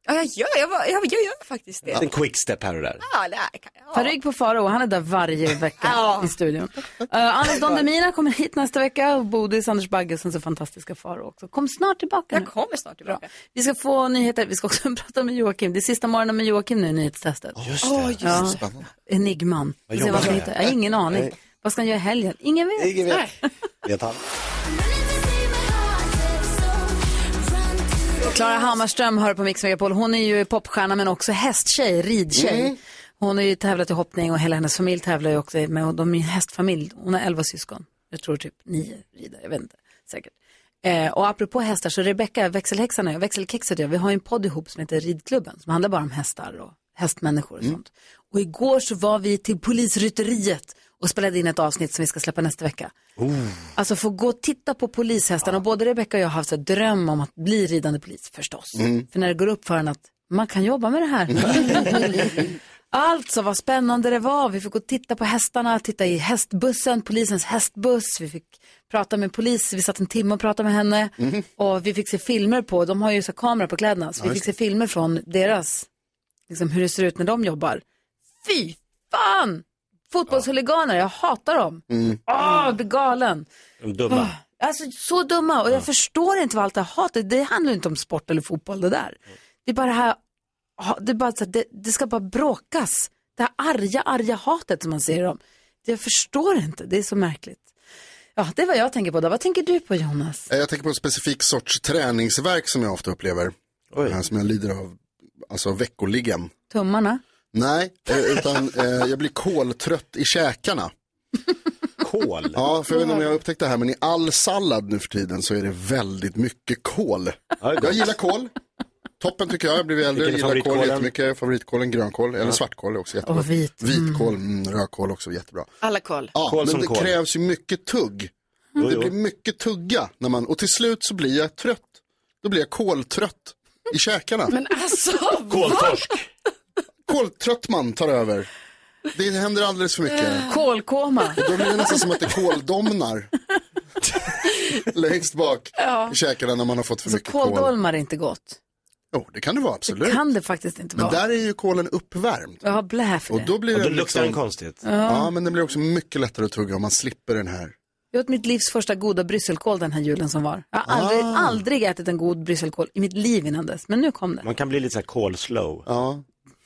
Speaker 11: Ja, jag gör, jag, var- jag, jag gör faktiskt det.
Speaker 3: En quickstep här och där.
Speaker 11: Ja, det är, kan jag.
Speaker 1: Ta rygg på Faro, han är där varje vecka i studion. Uh, Anders Don Demina kommer hit nästa vecka och Bodis, Anders Bagge och sen så fantastiska Faro också. Kom snart tillbaka
Speaker 11: Jag
Speaker 1: nu.
Speaker 11: kommer snart tillbaka.
Speaker 1: Vi ska få nyheter, vi ska också prata med Joakim. Det är sista morgonen med Joakim nu i nyhetstestet.
Speaker 6: Just
Speaker 11: Åh, just
Speaker 1: Ja.
Speaker 6: det. Spännande.
Speaker 1: Enigman.
Speaker 3: Vad jobbar han?
Speaker 1: Jag har ingen aning.
Speaker 3: Nej.
Speaker 1: Vad ska han göra i helgen? Ingen vet.
Speaker 3: Ingen vet. Vet han?
Speaker 1: Klara Hammarström hör på Mix Megapol. Hon är ju popstjärna men också hästtjej, ridtjej. Hon har ju tävlat i hoppning och hela hennes familj tävlar ju också med och de är en hästfamilj. Hon har elva syskon. Jag tror typ nio ridare, jag vet inte säkert. Eh, och apropå hästar så Rebecka, växelhäxan och jag, växelkexet jag, vi har ju en podd ihop som heter Ridklubben som handlar bara om hästar och hästmänniskor och sånt. Och igår så var vi till polisrytteriet och spelade in ett avsnitt som vi ska släppa nästa vecka. Alltså få gå och titta på polishästarna. Och både Rebecca och jag har haft en dröm om att bli ridande polis förstås. För när det går upp för en att man kan jobba med det här. Alltså vad spännande det var. Vi fick gå och titta på hästarna, titta i hästbussen, polisens hästbuss. Vi fick prata med polis, vi satt en timme och pratade med henne. Och vi fick se filmer på, de har ju så kamera på kläderna. Så vi fick se filmer från deras, liksom hur det ser ut när de jobbar. Fy fan! Fotbollshuliganer, jag hatar dem. Åh, jag blir galen.
Speaker 3: De dumma.
Speaker 1: Alltså så dumma och jag förstår inte vad allt det här hatet, det handlar inte om sport eller fotboll det där. Det är bara det här, det, är bara så att det, det ska bara bråkas. Det här arga, arga hatet som man ser dem. Det jag förstår inte, det är så märkligt. Ja, det är vad jag tänker på då. Vad tänker du på Jonas?
Speaker 6: Eh, Jag tänker på en specifik sorts träningsverk som jag ofta upplever. Här som jag lider av, alltså veckoligen.
Speaker 1: Tummarna?
Speaker 6: Nej, eh, utan eh, jag blir koltrött i käkarna.
Speaker 3: Kol?
Speaker 6: Ja, för jag vet inte om jag har upptäckt det här, men i all sallad nu för tiden så är det väldigt mycket kol. Jag gillar kål. Toppen tycker jag, jag blir äldre,
Speaker 3: är
Speaker 6: gillar kål jättemycket. Favoritkålen grönkål, eller
Speaker 3: Ja.
Speaker 6: svartkål är också jättebra.
Speaker 1: Och vit.
Speaker 6: Vitkål, mm, rödkål också jättebra.
Speaker 7: Alla kol.
Speaker 6: Ja,
Speaker 3: Kål
Speaker 6: men
Speaker 3: som
Speaker 6: det
Speaker 3: kål.
Speaker 6: krävs ju mycket tugg.
Speaker 3: Jo,
Speaker 6: det blir mycket tugga när man, och till slut så blir jag trött. Då blir jag koltrött i käkarna.
Speaker 7: Men alltså,
Speaker 3: Koltorsk.
Speaker 6: Koltrött man tar över. Det händer alldeles för mycket.
Speaker 1: Kolkoma.
Speaker 6: Och då blir det nästan som att det koldomnar. Längst bak
Speaker 1: Ja.
Speaker 6: i käkarna när man har fått för
Speaker 1: Så
Speaker 6: mycket kol.
Speaker 1: kåldolmar är inte gott.
Speaker 6: Jo, det kan det vara absolut.
Speaker 1: Det kan det faktiskt inte
Speaker 6: Men
Speaker 1: vara.
Speaker 6: där är ju kolen uppvärmd.
Speaker 1: Jag har blä för
Speaker 6: Och
Speaker 1: det.
Speaker 6: då blir
Speaker 3: Och
Speaker 6: det
Speaker 3: då luktar den
Speaker 6: liksom...
Speaker 3: konstigt.
Speaker 1: Ja.
Speaker 6: Ja, men den blir också mycket lättare att tugga om man slipper den här.
Speaker 1: Jag åt mitt livs första goda brysselkål den här julen som var. Jag har aldrig,
Speaker 3: Ah.
Speaker 1: aldrig ätit en god brysselkål i mitt liv innan dess. Men nu kom det.
Speaker 3: Man kan bli lite så här kol-slow.
Speaker 6: Ja.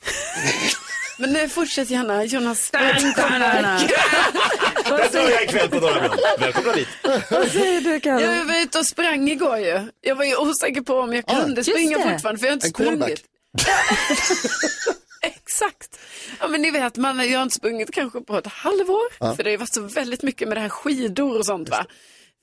Speaker 7: Men nu fortsätt gärna, Jonas.
Speaker 1: Stjärnorna.
Speaker 3: Det drar jag ikväll på Norra Brunn. Välkomna dit.
Speaker 1: Vad säger du Karin?
Speaker 7: Jag var ute och sprang igår ju. Jag var ju osäker på om jag
Speaker 1: Ja,
Speaker 7: kunde
Speaker 1: just
Speaker 7: springa
Speaker 1: det.
Speaker 7: fortfarande för jag har inte
Speaker 6: En
Speaker 7: sprungit. Exakt. Ja men ni vet, man, jag har inte sprungit kanske på ett halvår.
Speaker 16: Ja.
Speaker 7: För det har varit så väldigt mycket med det här skidor och sånt va.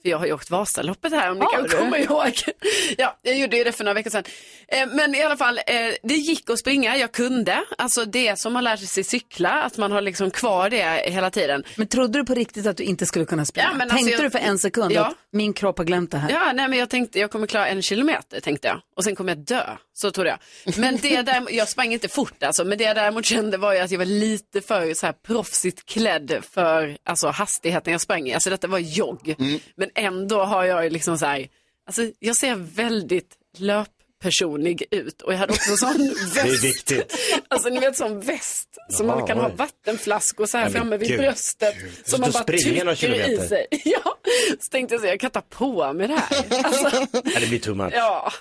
Speaker 7: För jag har ju åkt Vasaloppet här om ni kan komma ihåg. Ja, jag gjorde ju det för några veckor sedan. Eh, Men i alla fall, eh, det gick att springa, jag kunde. Alltså det som man lär sig cykla, att man har liksom kvar det hela tiden.
Speaker 1: Men trodde du på riktigt att du inte skulle kunna springa?
Speaker 7: Ja, alltså,
Speaker 1: Tänkte
Speaker 7: jag-
Speaker 1: du för en sekund
Speaker 7: Ja.
Speaker 1: att min kropp har glömt det här?
Speaker 7: Ja, nej men jag tänkte jag kommer klara en kilometer tänkte jag. Och sen kommer jag dö. Så trodde jag. Men det där, jag sprang inte fort alltså. Men det jag däremot kände var ju att jag var lite för så här proffsigt klädd för alltså, hastigheten jag sprang i. Alltså detta var jogg. Men ändå har jag ju liksom så här, alltså jag ser väldigt löppersonig ut. Och jag hade också sån väst.
Speaker 3: Det är viktigt.
Speaker 7: Alltså ni vet sån väst som
Speaker 3: Jaha,
Speaker 7: man kan ha
Speaker 3: oj.
Speaker 7: vattenflaskor så här
Speaker 3: Nej,
Speaker 7: framme vid
Speaker 3: gud.
Speaker 7: bröstet. Som man bara trycker i sig. Ja, så tänkte jag så jag kan ta på mig det här. Alltså,
Speaker 3: det blir too much.
Speaker 7: ja,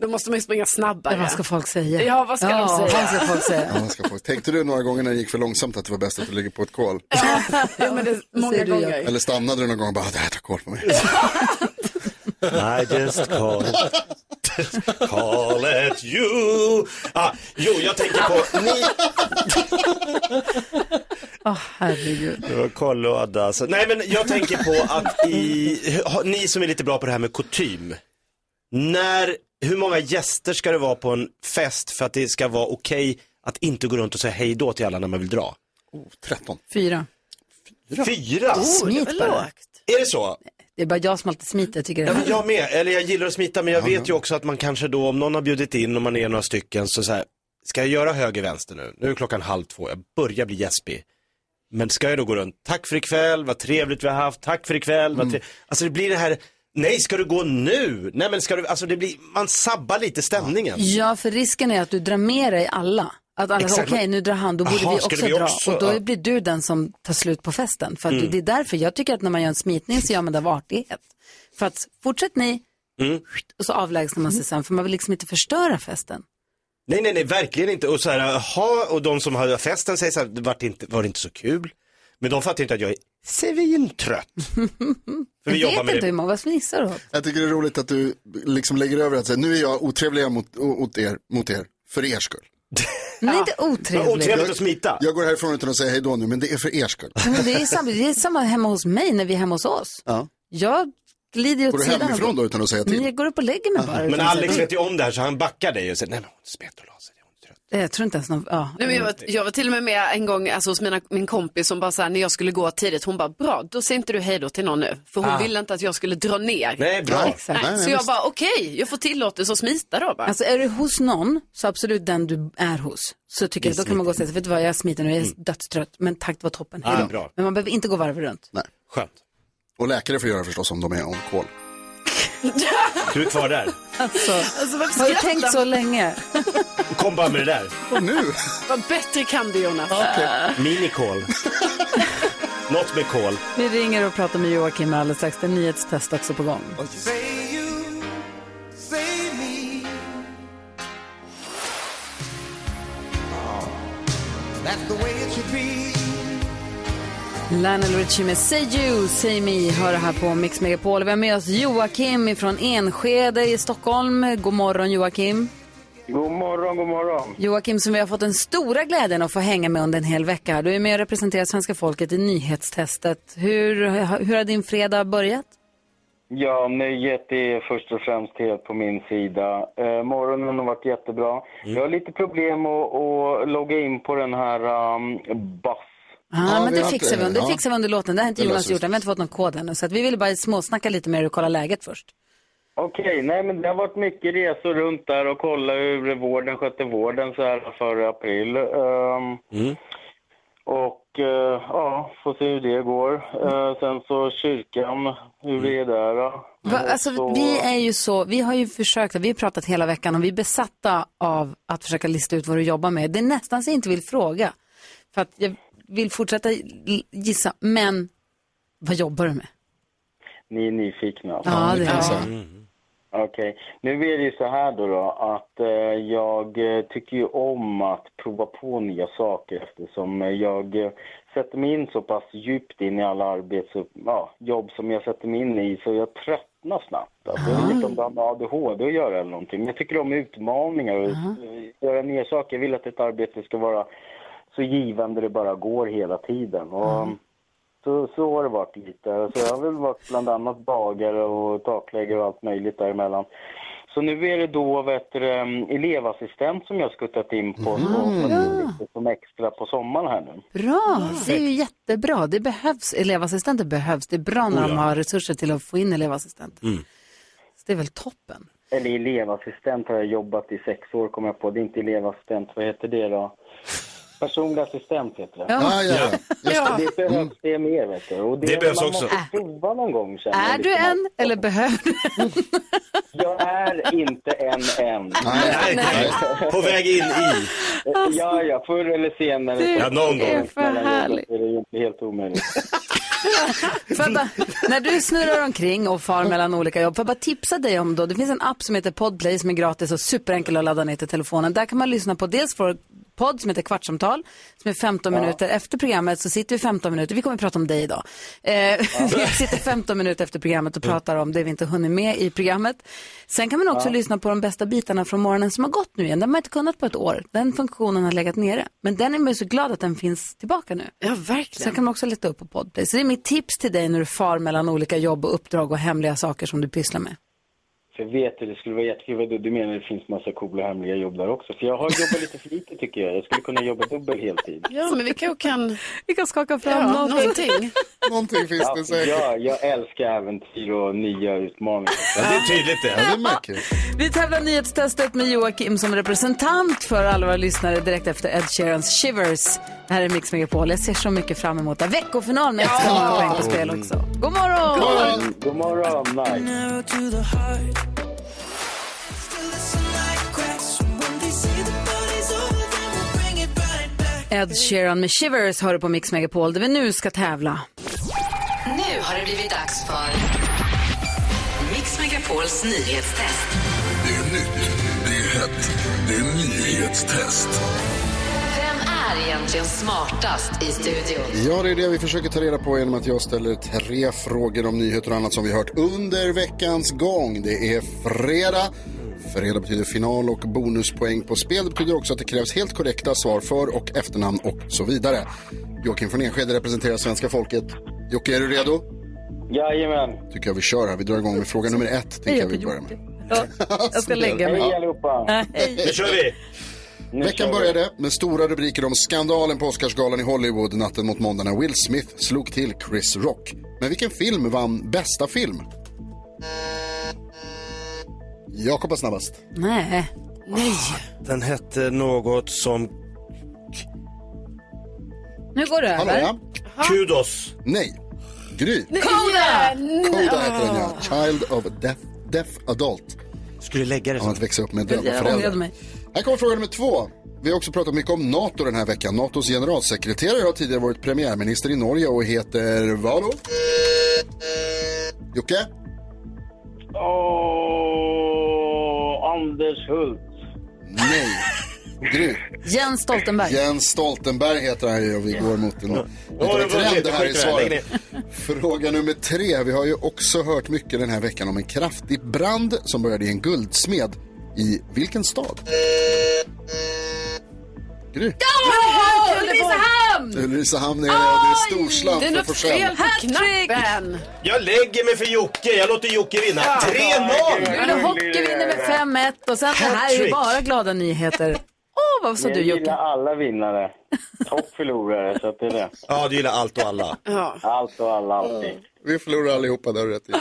Speaker 7: då måste man ju springa snabbare.
Speaker 1: Ja, vad ska folk säga?
Speaker 7: Ja, vad ska de säga?
Speaker 1: Vad ska folk säga?
Speaker 6: Ja, vad ska folk... Tänkte du några gånger när det gick för långsamt att det var bäst att du ligger på ett kol?
Speaker 7: Ja, men det är många gånger.
Speaker 6: Eller stannade du någon gång och bara, det här tar kol på mig?
Speaker 3: I just call. call at you. Ah, jo, jag tänker på, ni,
Speaker 1: Åh, herregud.
Speaker 3: Det var kollåda. alltså. Nej men jag tänker på att i, ni som är lite bra på det här med kutym. När, hur många gäster ska det vara på en fest för att det ska vara okej att inte gå runt och säga hej då till alla när man vill dra?
Speaker 6: 13.
Speaker 1: Fyra.
Speaker 3: Fyra?
Speaker 7: Oh,
Speaker 1: Smit bara.
Speaker 3: Är det så?
Speaker 1: Det är bara jag som alltid smiter. Jag tycker det
Speaker 3: Ja, men jag med, eller jag gillar att smita men jag vet ju också att man kanske då, om någon har bjudit in och man är några stycken så, så här, ska jag göra höger vänster nu? Nu är klockan halv två, jag börjar bli gäspig. Men ska jag då gå runt, tack för ikväll, vad trevligt vi har haft, tack för ikväll, vad tre... Alltså det blir det här, nej ska du gå nu? Nej men ska du, alltså det blir, man sabbar lite stämningen.
Speaker 1: Ja, för risken är att du drar med dig alla. Att alla säger, okej nu drar han, då borde
Speaker 3: Aha,
Speaker 1: vi också
Speaker 3: vi
Speaker 1: dra.
Speaker 3: också?
Speaker 1: Och då
Speaker 3: Ja.
Speaker 1: blir du den som tar slut på festen. För att
Speaker 3: Mm.
Speaker 1: det är därför jag tycker att när man gör en smitning så gör man det av artighet. För att fortsätt ni,
Speaker 3: Mm.
Speaker 1: och så avlägsnar man sig sen. För man vill liksom inte förstöra festen.
Speaker 3: Nej, nej, nej, verkligen inte. Och så här, jaha, och de som hade festen säger så här, det var inte, var det inte så kul? Men de fattar inte att jag är svintrött. För vi
Speaker 1: jag
Speaker 3: jobbar
Speaker 1: vet
Speaker 3: med
Speaker 1: inte
Speaker 3: det.
Speaker 1: hur många, vad fnissar du åt?
Speaker 6: Jag tycker det är roligt att du liksom lägger över att säga, nu är jag otrevlig mot, mot, er, mot er, för er skull.
Speaker 1: Men inte otrevlig.
Speaker 3: att smita.
Speaker 6: Jag går härifrån utan att säga hej då nu, men det är för er skull.
Speaker 1: Men det, är samma, det är samma hemma hos mig när vi är hemma hos oss.
Speaker 6: Ja.
Speaker 1: Jag glider ju åt
Speaker 6: Går du
Speaker 1: sidan. och
Speaker 6: hemifrån då utan att säga
Speaker 1: Men
Speaker 6: till?
Speaker 1: jag går upp och lägger mig bara.
Speaker 3: Men Alex vet ju om det här så han backar dig och säger, nej men hon smet och la sig.
Speaker 1: Jag tror inte ens någon, ja.
Speaker 7: Nej, men jag, var, jag var till och med med en gång alltså, hos mina, min kompis som bara så här, när jag skulle gå tidigt, hon bara, bra, då säger inte du hej då till någon nu. För hon
Speaker 1: Ah.
Speaker 7: ville inte att jag skulle dra ner.
Speaker 3: Nej, bra.
Speaker 1: Ja, exakt.
Speaker 7: Nej,
Speaker 1: Nej,
Speaker 7: så
Speaker 1: nej,
Speaker 7: jag
Speaker 1: visst.
Speaker 7: bara, okej, jag får tillåtelse att smita då bara.
Speaker 1: Alltså är du hos någon, så absolut den du är hos. Så tycker jag, då kan man gå och säga, vet du vad, jag smiter nu, jag är dödstrött, men tack, det var toppen, hej
Speaker 6: Ah,
Speaker 1: då.
Speaker 6: bra.
Speaker 1: Men man behöver inte gå varv runt.
Speaker 6: Nej.
Speaker 3: Skönt.
Speaker 6: Och läkare får göra förstås om de är on call.
Speaker 3: Du är kvar där.
Speaker 1: Alltså,
Speaker 7: Alltså,
Speaker 1: har du tänkt så länge?
Speaker 3: Kom bara med det där.
Speaker 6: Och nu?
Speaker 7: Vad bättre kan du Jonas.
Speaker 3: Minikol. Något med kol.
Speaker 1: Vi ringer och pratar med Joakim alldeles strax, det är nyhetstest också på gång. Lionel Richie med Say You, Say Me hör det här på Mix Megapol. Vi har med oss Joakim från Enskede i Stockholm. God morgon Joakim.
Speaker 17: God morgon, god morgon.
Speaker 1: Joakim som vi har fått den stora glädjen att få hänga med under en hel vecka. Du är med och representerar svenska folket i nyhetstestet. Hur, hur har din fredag börjat?
Speaker 17: Ja, nöjet är först och främst helt på min sida. Eh, morgonen har varit jättebra. Jag har lite problem att, att logga in på den här um, Buzz.
Speaker 1: Ah, men det fixar vi, det fixar vi under låten. Det har inte Jonas gjort än. Vi har inte fått någon kod ännu. Så att vi ville bara småsnacka lite med dig och kolla läget först.
Speaker 17: Okej, nej men det har varit mycket resor runt där och kolla hur vården skötte vården så här förra april. Ehm, Och eh, ja, får se hur det går. Eh, sen så kyrkan, hur det är där.
Speaker 1: Va, alltså,
Speaker 17: så-
Speaker 1: vi är ju så, vi har ju försökt, vi har pratat hela veckan och vi är besatta av att försöka lista ut vad du jobbar med. Det är nästan så jag inte vill fråga. För att jag vill fortsätta gissa, men vad jobbar du med?
Speaker 17: Ni är nyfikna? alltså?
Speaker 1: Ja, det är vi.
Speaker 17: Okej. Nu är det ju så här då, då att eh, jag eh, tycker ju om att prova på nya saker eftersom eh, jag eh, sätter mig in så pass djupt in i alla arbets och, ja, jobb som jag sätter mig in i så jag tröttnar snabbt. Alltså, jag vet inte om det har med ADHD att göra eller någonting. Men jag tycker om utmaningar och eh, göra nya saker. Jag vill att ett arbete ska vara så givande det bara går hela tiden. Och, så, så har det varit lite. Så jag har väl varit bland annat bagare och takläggare och allt möjligt däremellan. Så nu är det då vet du, em, elevassistent som jag skuttat in på som, lite som extra på sommaren här nu.
Speaker 1: Bra, det är ju jättebra. Det behövs, elevassistenter behövs. Det är bra när
Speaker 17: Oh,
Speaker 1: de
Speaker 17: ja.
Speaker 1: har resurser till att få in elevassistenter. Så det är väl toppen.
Speaker 17: Eller elevassistent har jag jobbat i sex år kom jag på. Det är inte elevassistent, vad heter det då? Personlig assistent heter det.
Speaker 1: Ja. Ja, ja, ja. Just det.
Speaker 17: Det behövs det mer vet du. Och
Speaker 3: Det behövs
Speaker 17: man
Speaker 3: också.
Speaker 17: måste prova någon gång. känner jag
Speaker 1: Är du en eller behöver du en?
Speaker 17: Jag är inte en än.
Speaker 3: Nej, nej. På väg in i.
Speaker 17: Ja, ja, förr eller senare.
Speaker 1: Du
Speaker 3: Ja, någon gång.
Speaker 1: är för härlig.
Speaker 17: Det är ju inte helt omöjligt.
Speaker 1: Bara, när du snurrar omkring och far mellan olika jobb, får jag bara tipsa dig om då, det finns en app som heter Podplay som är gratis och superenkel att ladda ner till telefonen. Där kan man lyssna på dels vår podd som heter Kvartsamtal, som är 15
Speaker 18: Ja.
Speaker 1: minuter. Efter programmet så sitter vi 15 minuter, vi kommer att prata om dig idag. Eh, vi sitter 15 minuter efter programmet och pratar om det vi inte hunnit med i programmet. Sen kan man också
Speaker 18: Ja.
Speaker 1: lyssna på de bästa bitarna från morgonen som har gått nu igen. Det har man inte kunnat på ett år. Den funktionen har legat nere. Men den är man ju så glad att den finns tillbaka nu.
Speaker 7: Ja, verkligen.
Speaker 1: Sen kan man också leta upp på Podplay. Så det är mitt tips till dig när du far mellan olika jobb och uppdrag och hemliga saker som du pysslar med.
Speaker 17: För jag vet att det skulle vara jättekul. Du du menar det finns massa coola hemliga jobb där också? För jag har jobbat lite för lite tycker jag. Jag skulle kunna jobba dubbel heltid.
Speaker 7: Ja, men vi kan, kan...
Speaker 1: vi kan skaka fram
Speaker 7: ja,
Speaker 1: någonting.
Speaker 7: någonting.
Speaker 6: finns
Speaker 17: ja,
Speaker 6: det säkert.
Speaker 17: Ja, jag älskar äventyr och nya utmaningar.
Speaker 3: Ja, det är tydligt det.
Speaker 6: Ja, det märker vi.
Speaker 1: Vi tävlar nyhetstestet med Joakim som representant för alla våra lyssnare direkt efter Ed Sheerans Shivers. Det här är Mix Megapol. Jag ser så mycket fram emot det. Veckofinal med extra många poäng på spel också. God morgon!
Speaker 17: God morgon! God morgon, nice.
Speaker 1: Ed Sheeran med Shivers hör du på Mix Megapol där vi nu ska tävla.
Speaker 2: Nu har det blivit dags för Mix Megapols nyhetstest.
Speaker 15: Det är nytt, det är hett, det är nyhetstest.
Speaker 2: Vem är egentligen smartast i studion?
Speaker 6: Ja, det är det vi försöker ta reda på genom att jag ställer tre frågor om nyheter och annat som vi hört under veckans gång. Det är fredag. Fredag betyder final och bonuspoäng på spel. Det betyder också att det krävs helt korrekta svar för och efternamn och så vidare. Joakim från Enskede representerar svenska folket. Jocke, är du redo?
Speaker 17: Jajamän.
Speaker 6: Tycker jag vi kör här. Vi drar igång med fråga nummer ett. Tycker jag vi börjar med.
Speaker 1: Ja, jag ska lägga mig.
Speaker 17: Hej allihopa.
Speaker 1: Hej.
Speaker 3: Nu kör vi!
Speaker 6: Veckan började med stora rubriker om skandalen på Oscarsgalan i Hollywood natten mot måndag när Will Smith slog till Chris Rock. Men vilken film vann bästa film? Jakob var snabbast.
Speaker 1: Nej. Nej.
Speaker 3: Den hette något som
Speaker 1: Nu går det
Speaker 6: Hallå,
Speaker 1: över.
Speaker 6: ja.
Speaker 3: Kudos.
Speaker 6: Nej. Gry.
Speaker 1: Koda!
Speaker 6: Koda heter den ja. Child of Deaf, deaf Adult.
Speaker 3: Skulle lägga det
Speaker 6: Om att växa upp med döva
Speaker 1: Jag ångrade
Speaker 6: föräldrar.
Speaker 1: mig.
Speaker 6: Här kommer fråga nummer två. Vi har också pratat mycket om NATO den här veckan. NATOs generalsekreterare har tidigare varit premiärminister i Norge och heter vad då? Jocke?
Speaker 17: Åh, Anders Hult.
Speaker 6: Nej. Gry.
Speaker 1: Jens Stoltenberg.
Speaker 6: Jens Stoltenberg heter han ju och vi går mot en, lite av en
Speaker 3: det var
Speaker 6: trend här i svaret. Fråga nummer tre. Vi har ju också hört mycket den här veckan om en kraftig brand som började i en guldsmed. I vilken stad? Gry.
Speaker 1: Ja! Ulricehamn!
Speaker 6: Ulricehamn är det och det är storslam
Speaker 7: Det är
Speaker 6: för
Speaker 7: något
Speaker 6: Forsell.
Speaker 7: fel på knappen.
Speaker 3: Jag lägger mig för Jocke, jag låter Jocke vinna. 3-0!
Speaker 1: Luleå Hockey vinner med 5-1 och sen det här är ju
Speaker 3: Hattrick.
Speaker 1: bara glada nyheter. Åh, vad sa
Speaker 17: Jag
Speaker 1: du
Speaker 17: gillar
Speaker 1: Jocke?
Speaker 17: alla vinnare. Och förlorare, så att det är det.
Speaker 3: Ja, du gillar allt och alla.
Speaker 7: Ja.
Speaker 17: Allt och alla, alltid.
Speaker 6: Vi förlorar allihopa, det har du rätt i.
Speaker 17: Äh,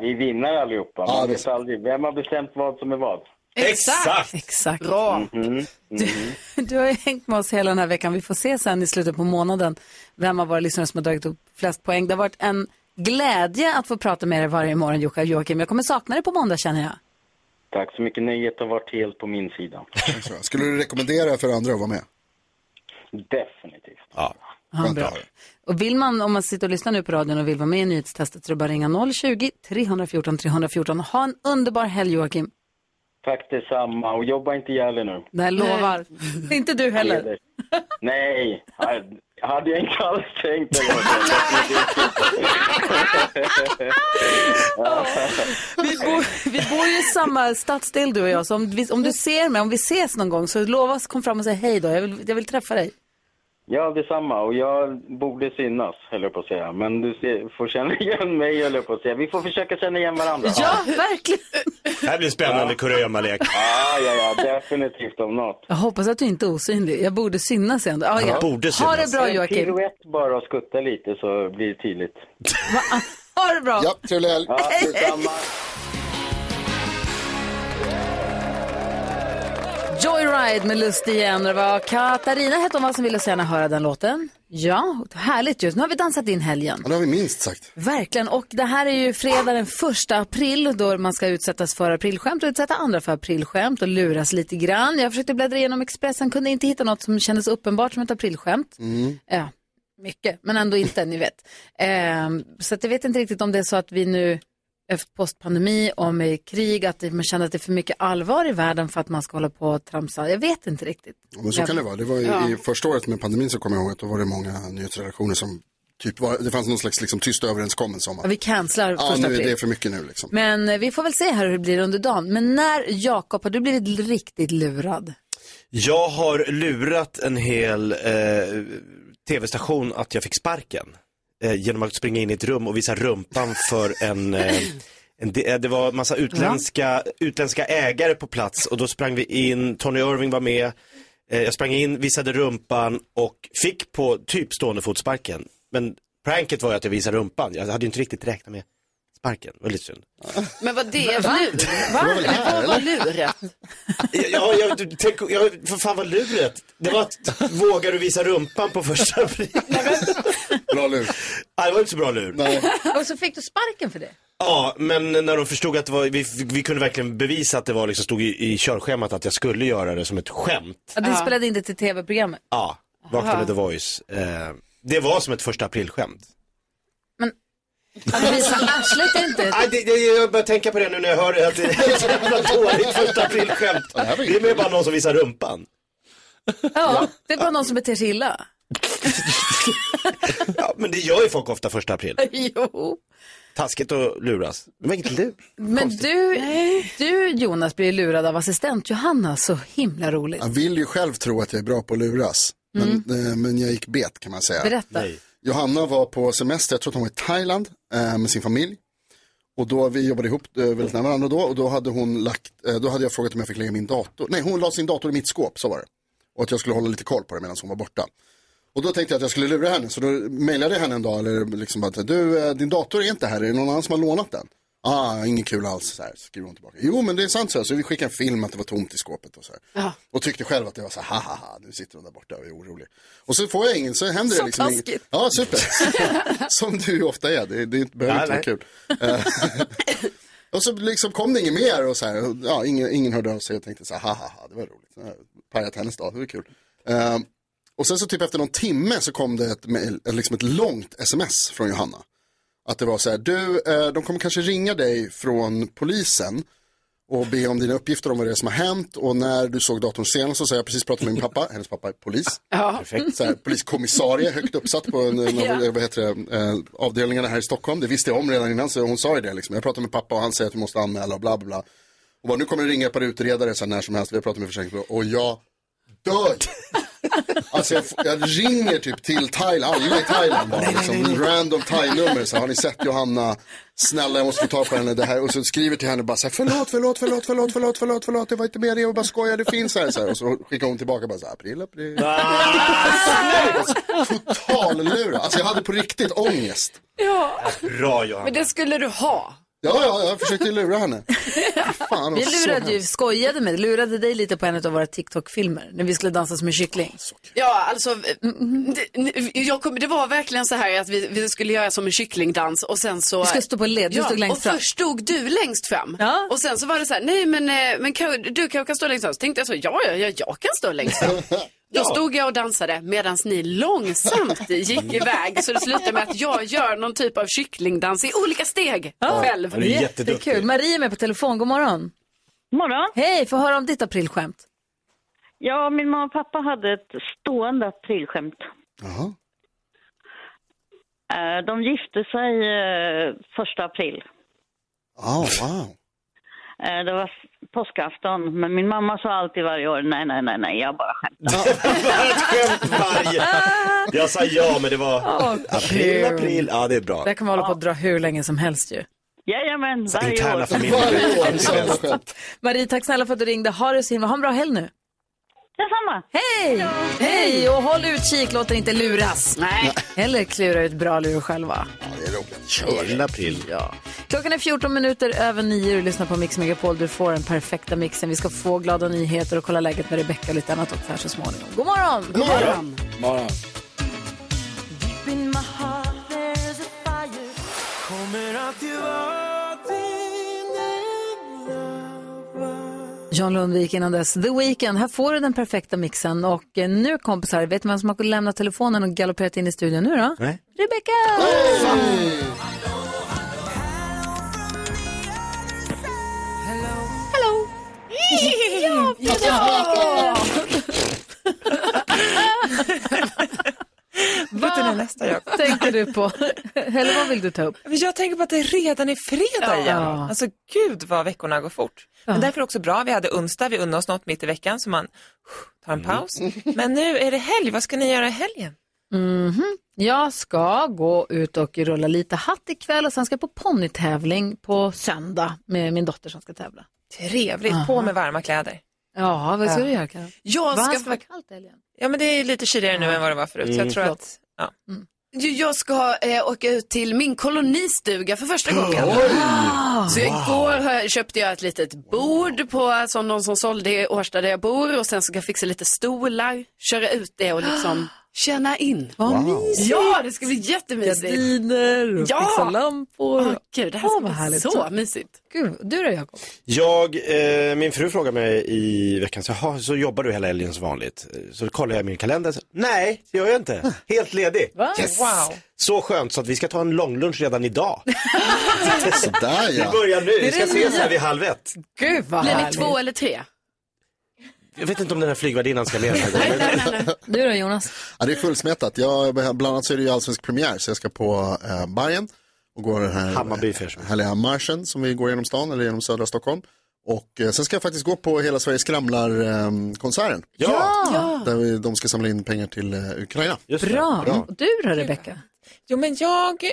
Speaker 17: vi vinner allihopa.
Speaker 6: Ja,
Speaker 17: Man
Speaker 6: det är
Speaker 17: vet aldrig. Vem har bestämt vad som är vad?
Speaker 3: Exakt!
Speaker 1: Exakt.
Speaker 7: Bra.
Speaker 17: Mm.
Speaker 1: Du har ju hängt med oss hela den här veckan. Vi får se sen i slutet på månaden vem av våra lyssnare som har dragit upp flest poäng. Det har varit en glädje att få prata med dig varje morgon Jocke och Joakim. Jag kommer sakna dig på måndag känner jag.
Speaker 17: Tack så mycket. Nöjet har varit helt på min sida.
Speaker 6: Skulle du rekommendera för andra att vara med?
Speaker 17: Definitivt.
Speaker 3: Ja.
Speaker 1: Ja, bra. Och vill man, om man sitter och lyssnar nu på radion och vill vara med i nyhetstestet så är det bara ringa 020-314 314. Ha en underbar helg Joakim.
Speaker 17: Tack detsamma. Och jobba inte ihjäl er nu.
Speaker 1: Här lovar. Inte du heller.
Speaker 17: Nej, hade jag inte alls tänkt det.
Speaker 1: Vi bor, vi bor ju i samma stadsdel du och jag, så om, vi, om du ser mig, om vi ses någon gång så lova kom fram och säg hej då. Jag vill, jag vill träffa dig.
Speaker 17: Ja, detsamma. Och jag borde synas, höll jag på att säga. Men du ser, får känna igen mig, höll jag på att säga. Vi får försöka känna igen varandra.
Speaker 1: Ja, verkligen.
Speaker 3: Det här blir spännande kurragömmalek.
Speaker 17: Ja, ja, ja, definitivt om något.
Speaker 1: Jag hoppas att du inte är osynlig. Jag borde synas ändå. Ah, ja.
Speaker 3: borde
Speaker 1: Ha det
Speaker 3: synas.
Speaker 1: bra
Speaker 17: En
Speaker 1: Joakim.
Speaker 17: piruett bara och skutta lite så blir det tydligt.
Speaker 1: Ha det bra.
Speaker 6: Ja, trevlig helg.
Speaker 17: Ja, detsamma.
Speaker 1: Joyride med Lust igen. Det var Katarina hette hon va, som ville så gärna höra den låten. Ja, härligt just. Nu har vi dansat in helgen.
Speaker 6: Ja, det har vi minst sagt.
Speaker 1: Verkligen. Och det här är ju fredag den första april då man ska utsättas för aprilskämt och utsätta andra för aprilskämt och luras lite grann. Jag försökte bläddra igenom Expressen, kunde inte hitta något som kändes uppenbart som ett aprilskämt. Ja, mycket, men ändå inte, ni vet. Ehm, så jag vet inte riktigt om det är så att vi nu efter postpandemi och med krig, att man känner att det är för mycket allvar i världen för att man ska hålla på och tramsa. Jag vet inte riktigt.
Speaker 6: Ja, Men så kan det vara. Det var ju, I första året med pandemin så kommer jag ihåg att då var det många nyhetsredaktioner som typ var, det fanns någon slags liksom, tyst överenskommelse om att
Speaker 1: Ja, Vi cancelar
Speaker 6: ja,
Speaker 1: första
Speaker 6: nu är
Speaker 1: april.
Speaker 6: det för mycket nu liksom.
Speaker 1: Men eh, vi får väl se här hur det blir under dagen. Men när, Jakob, har du blivit riktigt lurad?
Speaker 3: Jag har lurat en hel eh, tv-station att jag fick sparken. Eh, genom att springa in i ett rum och visa rumpan för en, eh, det, eh, det var massa utländska, utländska ägare på plats och då sprang vi in, Tony Irving var med, eh, jag sprang in, visade rumpan och fick på typ stående fotsparken. Men pranket var ju att jag visade rumpan, jag hade ju inte riktigt räknat med sparken, väldigt synd.
Speaker 7: Men vad det är lur?
Speaker 6: Det var väl här,
Speaker 7: Vad var luret?
Speaker 3: Ja, jag, du, tänk, jag, för fan vad luret. Det var att, vågar du visa rumpan på första april?
Speaker 6: Bra lur.
Speaker 3: Ja, det var inte så bra lur.
Speaker 6: Nej.
Speaker 1: Och så fick du sparken för det?
Speaker 3: Ja, men när de förstod att det var, vi, vi kunde verkligen bevisa att det var liksom, stod i, i körschemat att jag skulle göra det som ett skämt.
Speaker 1: Ja, du spelade in det till tv-programmet.
Speaker 3: Ja, vakna med The Voice. Eh, det var som ett första aprilskämt.
Speaker 1: Att visa arslet är inte...
Speaker 3: Nej, det, det, jag börjar tänka på det nu när jag hör att det är ett jävla dåligt första aprilskämt.
Speaker 6: det
Speaker 3: Det är mer bara någon som visar rumpan.
Speaker 1: Ja, det är bara någon som beter sig illa.
Speaker 3: Ja, men det gör ju folk ofta första april.
Speaker 1: Jo.
Speaker 3: Taskigt att luras. Det var inget lur.
Speaker 1: Men du, du Jonas blir lurad av assistent Johanna, så himla roligt.
Speaker 6: Jag vill ju själv tro att jag är bra på att luras. Men, eh, men jag gick bet kan man säga.
Speaker 1: Berätta.
Speaker 6: Johanna var på semester, jag tror att hon var i Thailand eh, med sin familj. Och då vi jobbade ihop eh, väldigt nära varandra då och då hade hon lagt, eh, då hade jag frågat om jag fick lägga min dator, nej hon la sin dator i mitt skåp, så var det. Och att jag skulle hålla lite koll på det medan hon var borta. Och då tänkte jag att jag skulle lura henne, så då mejlade jag henne en dag, eller liksom bara, du eh, din dator är inte här, är det någon annan som har lånat den? Ah, inget kul alls, så här, skriver hon tillbaka. Jo men det är sant så, här. så vi skickade en film att det var tomt i skåpet och så här. Och tyckte själv att det var så här, ha ha ha, nu sitter hon där borta och är orolig. Och så får jag ingen, så händer
Speaker 1: Så
Speaker 6: det liksom inget.
Speaker 1: taskigt.
Speaker 6: Ja, super. Som du ju ofta är, det, det behöver
Speaker 3: Ja,
Speaker 6: inte vara kul. Eh, och så liksom kom det inget mer och så här, och, ja, ingen, ingen hörde av sig och tänkte så här, ha ha ha, det var roligt. Pajat hennes dag, det var kul. Eh, och sen så typ efter någon timme så kom det ett, liksom ett långt sms från Johanna. Att det var så här, du, eh, de kommer kanske ringa dig från polisen och be om dina uppgifter om vad det är som har hänt. Och när du såg datorn senast så sa jag precis pratat med min pappa, hennes pappa är polis.
Speaker 7: Ja.
Speaker 6: Perfekt. Så här, poliskommissarie, högt uppsatt på en, en,
Speaker 7: Ja.
Speaker 6: vad heter det, eh, avdelningarna här i Stockholm. Det visste jag om redan innan, så hon sa ju det. Liksom. Jag pratade med pappa och han säger att vi måste anmäla och bla bla bla. Och bara, nu kommer det ringa ett par utredare så här, när som helst. Vi har pratat med försäkringsbolag och jag dör. Alltså jag, jag ringer typ till Thailand, alla i Thailand bara, liksom, random thai-nummer. Så har ni sett Johanna? Snälla jag måste få tag på henne. Det här. Och så skriver till henne bara så här, förlåt, förlåt, förlåt, förlåt, förlåt, förlåt, förlåt, det var inte meningen, jag bara skojar, det finns här. Så här. Och så skickar hon tillbaka bara så här, april, april. Total lura. Alltså jag hade på riktigt ångest.
Speaker 7: Ja.
Speaker 3: Bra Johanna.
Speaker 7: Men det skulle du ha.
Speaker 6: Ja, ja, jag försökte lura henne. Fan,
Speaker 1: Vi lurade ju, skojade med lurade dig lite på en av våra TikTok-filmer när vi skulle dansa som en kyckling.
Speaker 7: Ja, alltså, det, jag kom, det var verkligen så här att vi, vi skulle göra som en kycklingdans och sen så...
Speaker 1: Vi skulle stå på led, du
Speaker 7: ja,
Speaker 1: stod längst
Speaker 7: och
Speaker 1: fram.
Speaker 7: först stod du längst fram. Och sen så var det så här, nej men, eh, men kan, du kanske kan stå längst fram. Så tänkte jag så, ja, ja, ja jag kan stå längst fram. Då stod jag och dansade medan ni långsamt gick iväg. Så det slutade med att jag gör någon typ av kycklingdans i olika steg själv.
Speaker 1: Jättekul. Marie är med på telefon, god morgon.
Speaker 18: morgon.
Speaker 1: Hej, få höra om ditt aprilskämt.
Speaker 18: Ja, min mamma och pappa hade ett stående aprilskämt.
Speaker 6: Jaha.
Speaker 18: Eh, De gifte sig eh, första april.
Speaker 6: Oh, wow.
Speaker 18: Eh, Det var påskafton, men min mamma sa alltid varje år, nej, nej, nej, nej, jag bara skämtar.
Speaker 3: Varje. Jag sa ja men det var
Speaker 1: Åh,
Speaker 3: april,
Speaker 1: kul.
Speaker 3: april. Ja det är bra.
Speaker 1: Där kan man hålla på att dra hur länge som helst ju.
Speaker 18: Jajamän,
Speaker 3: Så
Speaker 18: varje
Speaker 3: interna
Speaker 18: år.
Speaker 3: familjeskämt.
Speaker 1: Marie, tack snälla för att du ringde. Ha det så himla, ha en bra helg nu.
Speaker 18: Detsamma.
Speaker 1: Hej! Hej! Och håll utkik, låt er inte luras.
Speaker 7: Nej.
Speaker 1: Eller klura ut bra lur själva.
Speaker 6: Ja, det är roligt.
Speaker 3: Kör april.
Speaker 1: Ja. Klockan är 14 minuter över 9 och lyssnar på Mix Megapol. Du får den perfekta mixen. Vi ska få glada nyheter och kolla läget med Rebecca och lite annat också här så småningom. God morgon!
Speaker 7: God morgon.
Speaker 12: Morgon.
Speaker 1: John Lundvik innan dess. The Weeknd. Här får du den perfekta mixen. Och eh, nu kompisar, vet ni vem som har lämnat telefonen och galopperat in i studion nu då?
Speaker 3: Nej.
Speaker 1: Rebecca! Hello! Ja,
Speaker 19: Vad är nästa jag?
Speaker 1: tänker du på? Eller vad vill du ta upp?
Speaker 19: Jag tänker på att det redan är fredag
Speaker 1: Ja.
Speaker 19: igen. Alltså gud vad veckorna går fort. Men därför är det också bra. Vi hade onsdag, vi unnade oss något mitt i veckan så man tar en paus. Men nu är det helg. Vad ska ni göra i helgen?
Speaker 1: Mhm. Jag ska gå ut och rulla lite hatt ikväll och sen ska jag på ponnytävling på söndag med min dotter som ska tävla.
Speaker 19: Trevligt. På med varma kläder.
Speaker 1: Ja, vad ska
Speaker 19: Ja.
Speaker 1: du göra Karin?
Speaker 7: Jag ska,
Speaker 1: ska vara kallt helgen?
Speaker 19: Ja men det är lite kyligare nu än vad det var förut. Så
Speaker 3: Mm.
Speaker 19: jag tror att, ja.
Speaker 7: jag ska eh, åka ut till min kolonistuga för första gången. Så igår köpte jag ett litet bord på, som någon som sålde i Årsta där jag bor och sen ska jag fixa lite stolar, köra ut det och liksom känna in.
Speaker 1: Vad mysigt!
Speaker 7: Ja, det ska bli jättemysigt.
Speaker 1: Gardiner och
Speaker 7: Ja!
Speaker 1: fixa lampor.
Speaker 7: Åh, gud, det här
Speaker 1: Åh,
Speaker 7: ska
Speaker 1: vad
Speaker 7: bli
Speaker 1: härligt.
Speaker 7: så mysigt.
Speaker 1: Gud, du då Jakob?
Speaker 3: Jag, eh, min fru frågade mig i veckan, så, "Jaha, så jobbar du hela helgen som vanligt? Så kollar jag min kalender, så, nej det gör jag inte. Helt ledig. Yes.
Speaker 19: Wow.
Speaker 3: Så skönt så att vi ska ta en långlunch redan idag.
Speaker 6: Sådär
Speaker 3: Vi
Speaker 6: ja.
Speaker 3: börjar nu, vi ska ses här vid halv ett.
Speaker 1: Gud vad
Speaker 7: Blir ni två eller tre?
Speaker 3: Jag vet inte om den här flygvärdinnan ska med den här gången.
Speaker 1: Du då Jonas?
Speaker 6: Ja, det är fullsmättat. Jag, bland annat så är det ju allsvensk premiär så jag ska på eh, Bayern och gå den här
Speaker 3: Hammarby
Speaker 6: härliga marschen som vi går genom stan eller genom södra Stockholm. Och eh, sen ska jag faktiskt gå på Hela Sverige skramlar-konserten.
Speaker 3: Ja,
Speaker 6: Där vi, de ska samla in pengar till eh, Ukraina.
Speaker 1: Bra.
Speaker 6: Bra.
Speaker 1: Och du då Rebecca?
Speaker 19: Jo men jag,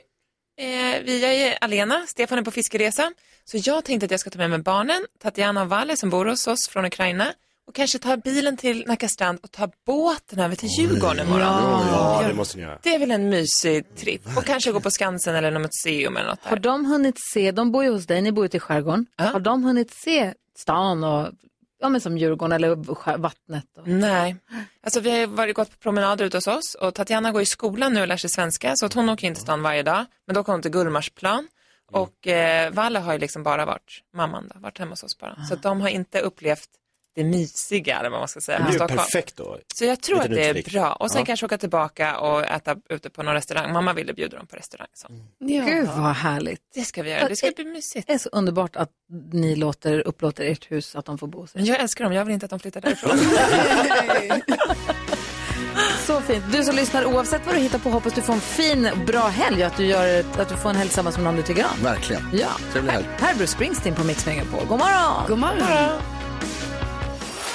Speaker 19: eh, vi är alena, Stefan är på fiskeresa. Så jag tänkte att jag ska ta med mig barnen, Tatjana och Valle som bor hos oss från Ukraina. Och kanske ta bilen till Nacka strand och ta båten över till Djurgården imorgon.
Speaker 3: Ja, det måste ni göra.
Speaker 19: Det är väl en mysig tripp. Och kanske gå på Skansen eller något museum eller något
Speaker 1: Har
Speaker 19: där.
Speaker 1: de hunnit se, de bor ju hos dig, ni bor ute i skärgården.
Speaker 19: Ja.
Speaker 1: Har de hunnit se stan och, ja men som Djurgården eller vattnet? Och...
Speaker 19: Nej. Alltså vi har ju varit gått på promenader ute hos oss och Tatjana går i skolan nu och lär sig svenska så att hon åker inte till stan varje dag. Men då kommer hon till Gullmarsplan och eh, Valle har ju liksom bara varit, mamman då, varit hemma hos oss bara. Så att de har inte upplevt det mysiga eller vad man ska säga.
Speaker 3: Det blir ju
Speaker 19: Stockholm.
Speaker 3: perfekt då.
Speaker 19: Så jag tror
Speaker 3: Liten
Speaker 19: att det är bra. Och sen
Speaker 3: Ja.
Speaker 19: kanske åka tillbaka och äta ute på någon restaurang. Mamma ville bjuda dem på restaurang. Så.
Speaker 1: Gud vad härligt.
Speaker 19: Det ska vi göra. Det ska bli mysigt.
Speaker 1: Det är så underbart att ni låter, upplåter ert hus så att de får bo sig.
Speaker 19: Jag älskar dem. Jag vill inte att de flyttar därifrån.
Speaker 1: Så fint. Du som lyssnar, oavsett vad du hittar på, hoppas du får en fin, bra helg och att du, gör, att du får en helg tillsammans med någon du tycker om.
Speaker 6: Verkligen.
Speaker 1: Ja.
Speaker 6: Trevlig helg.
Speaker 1: Här är Bruce Springsteen på Mix Megapol. God morgon!
Speaker 7: God morgon.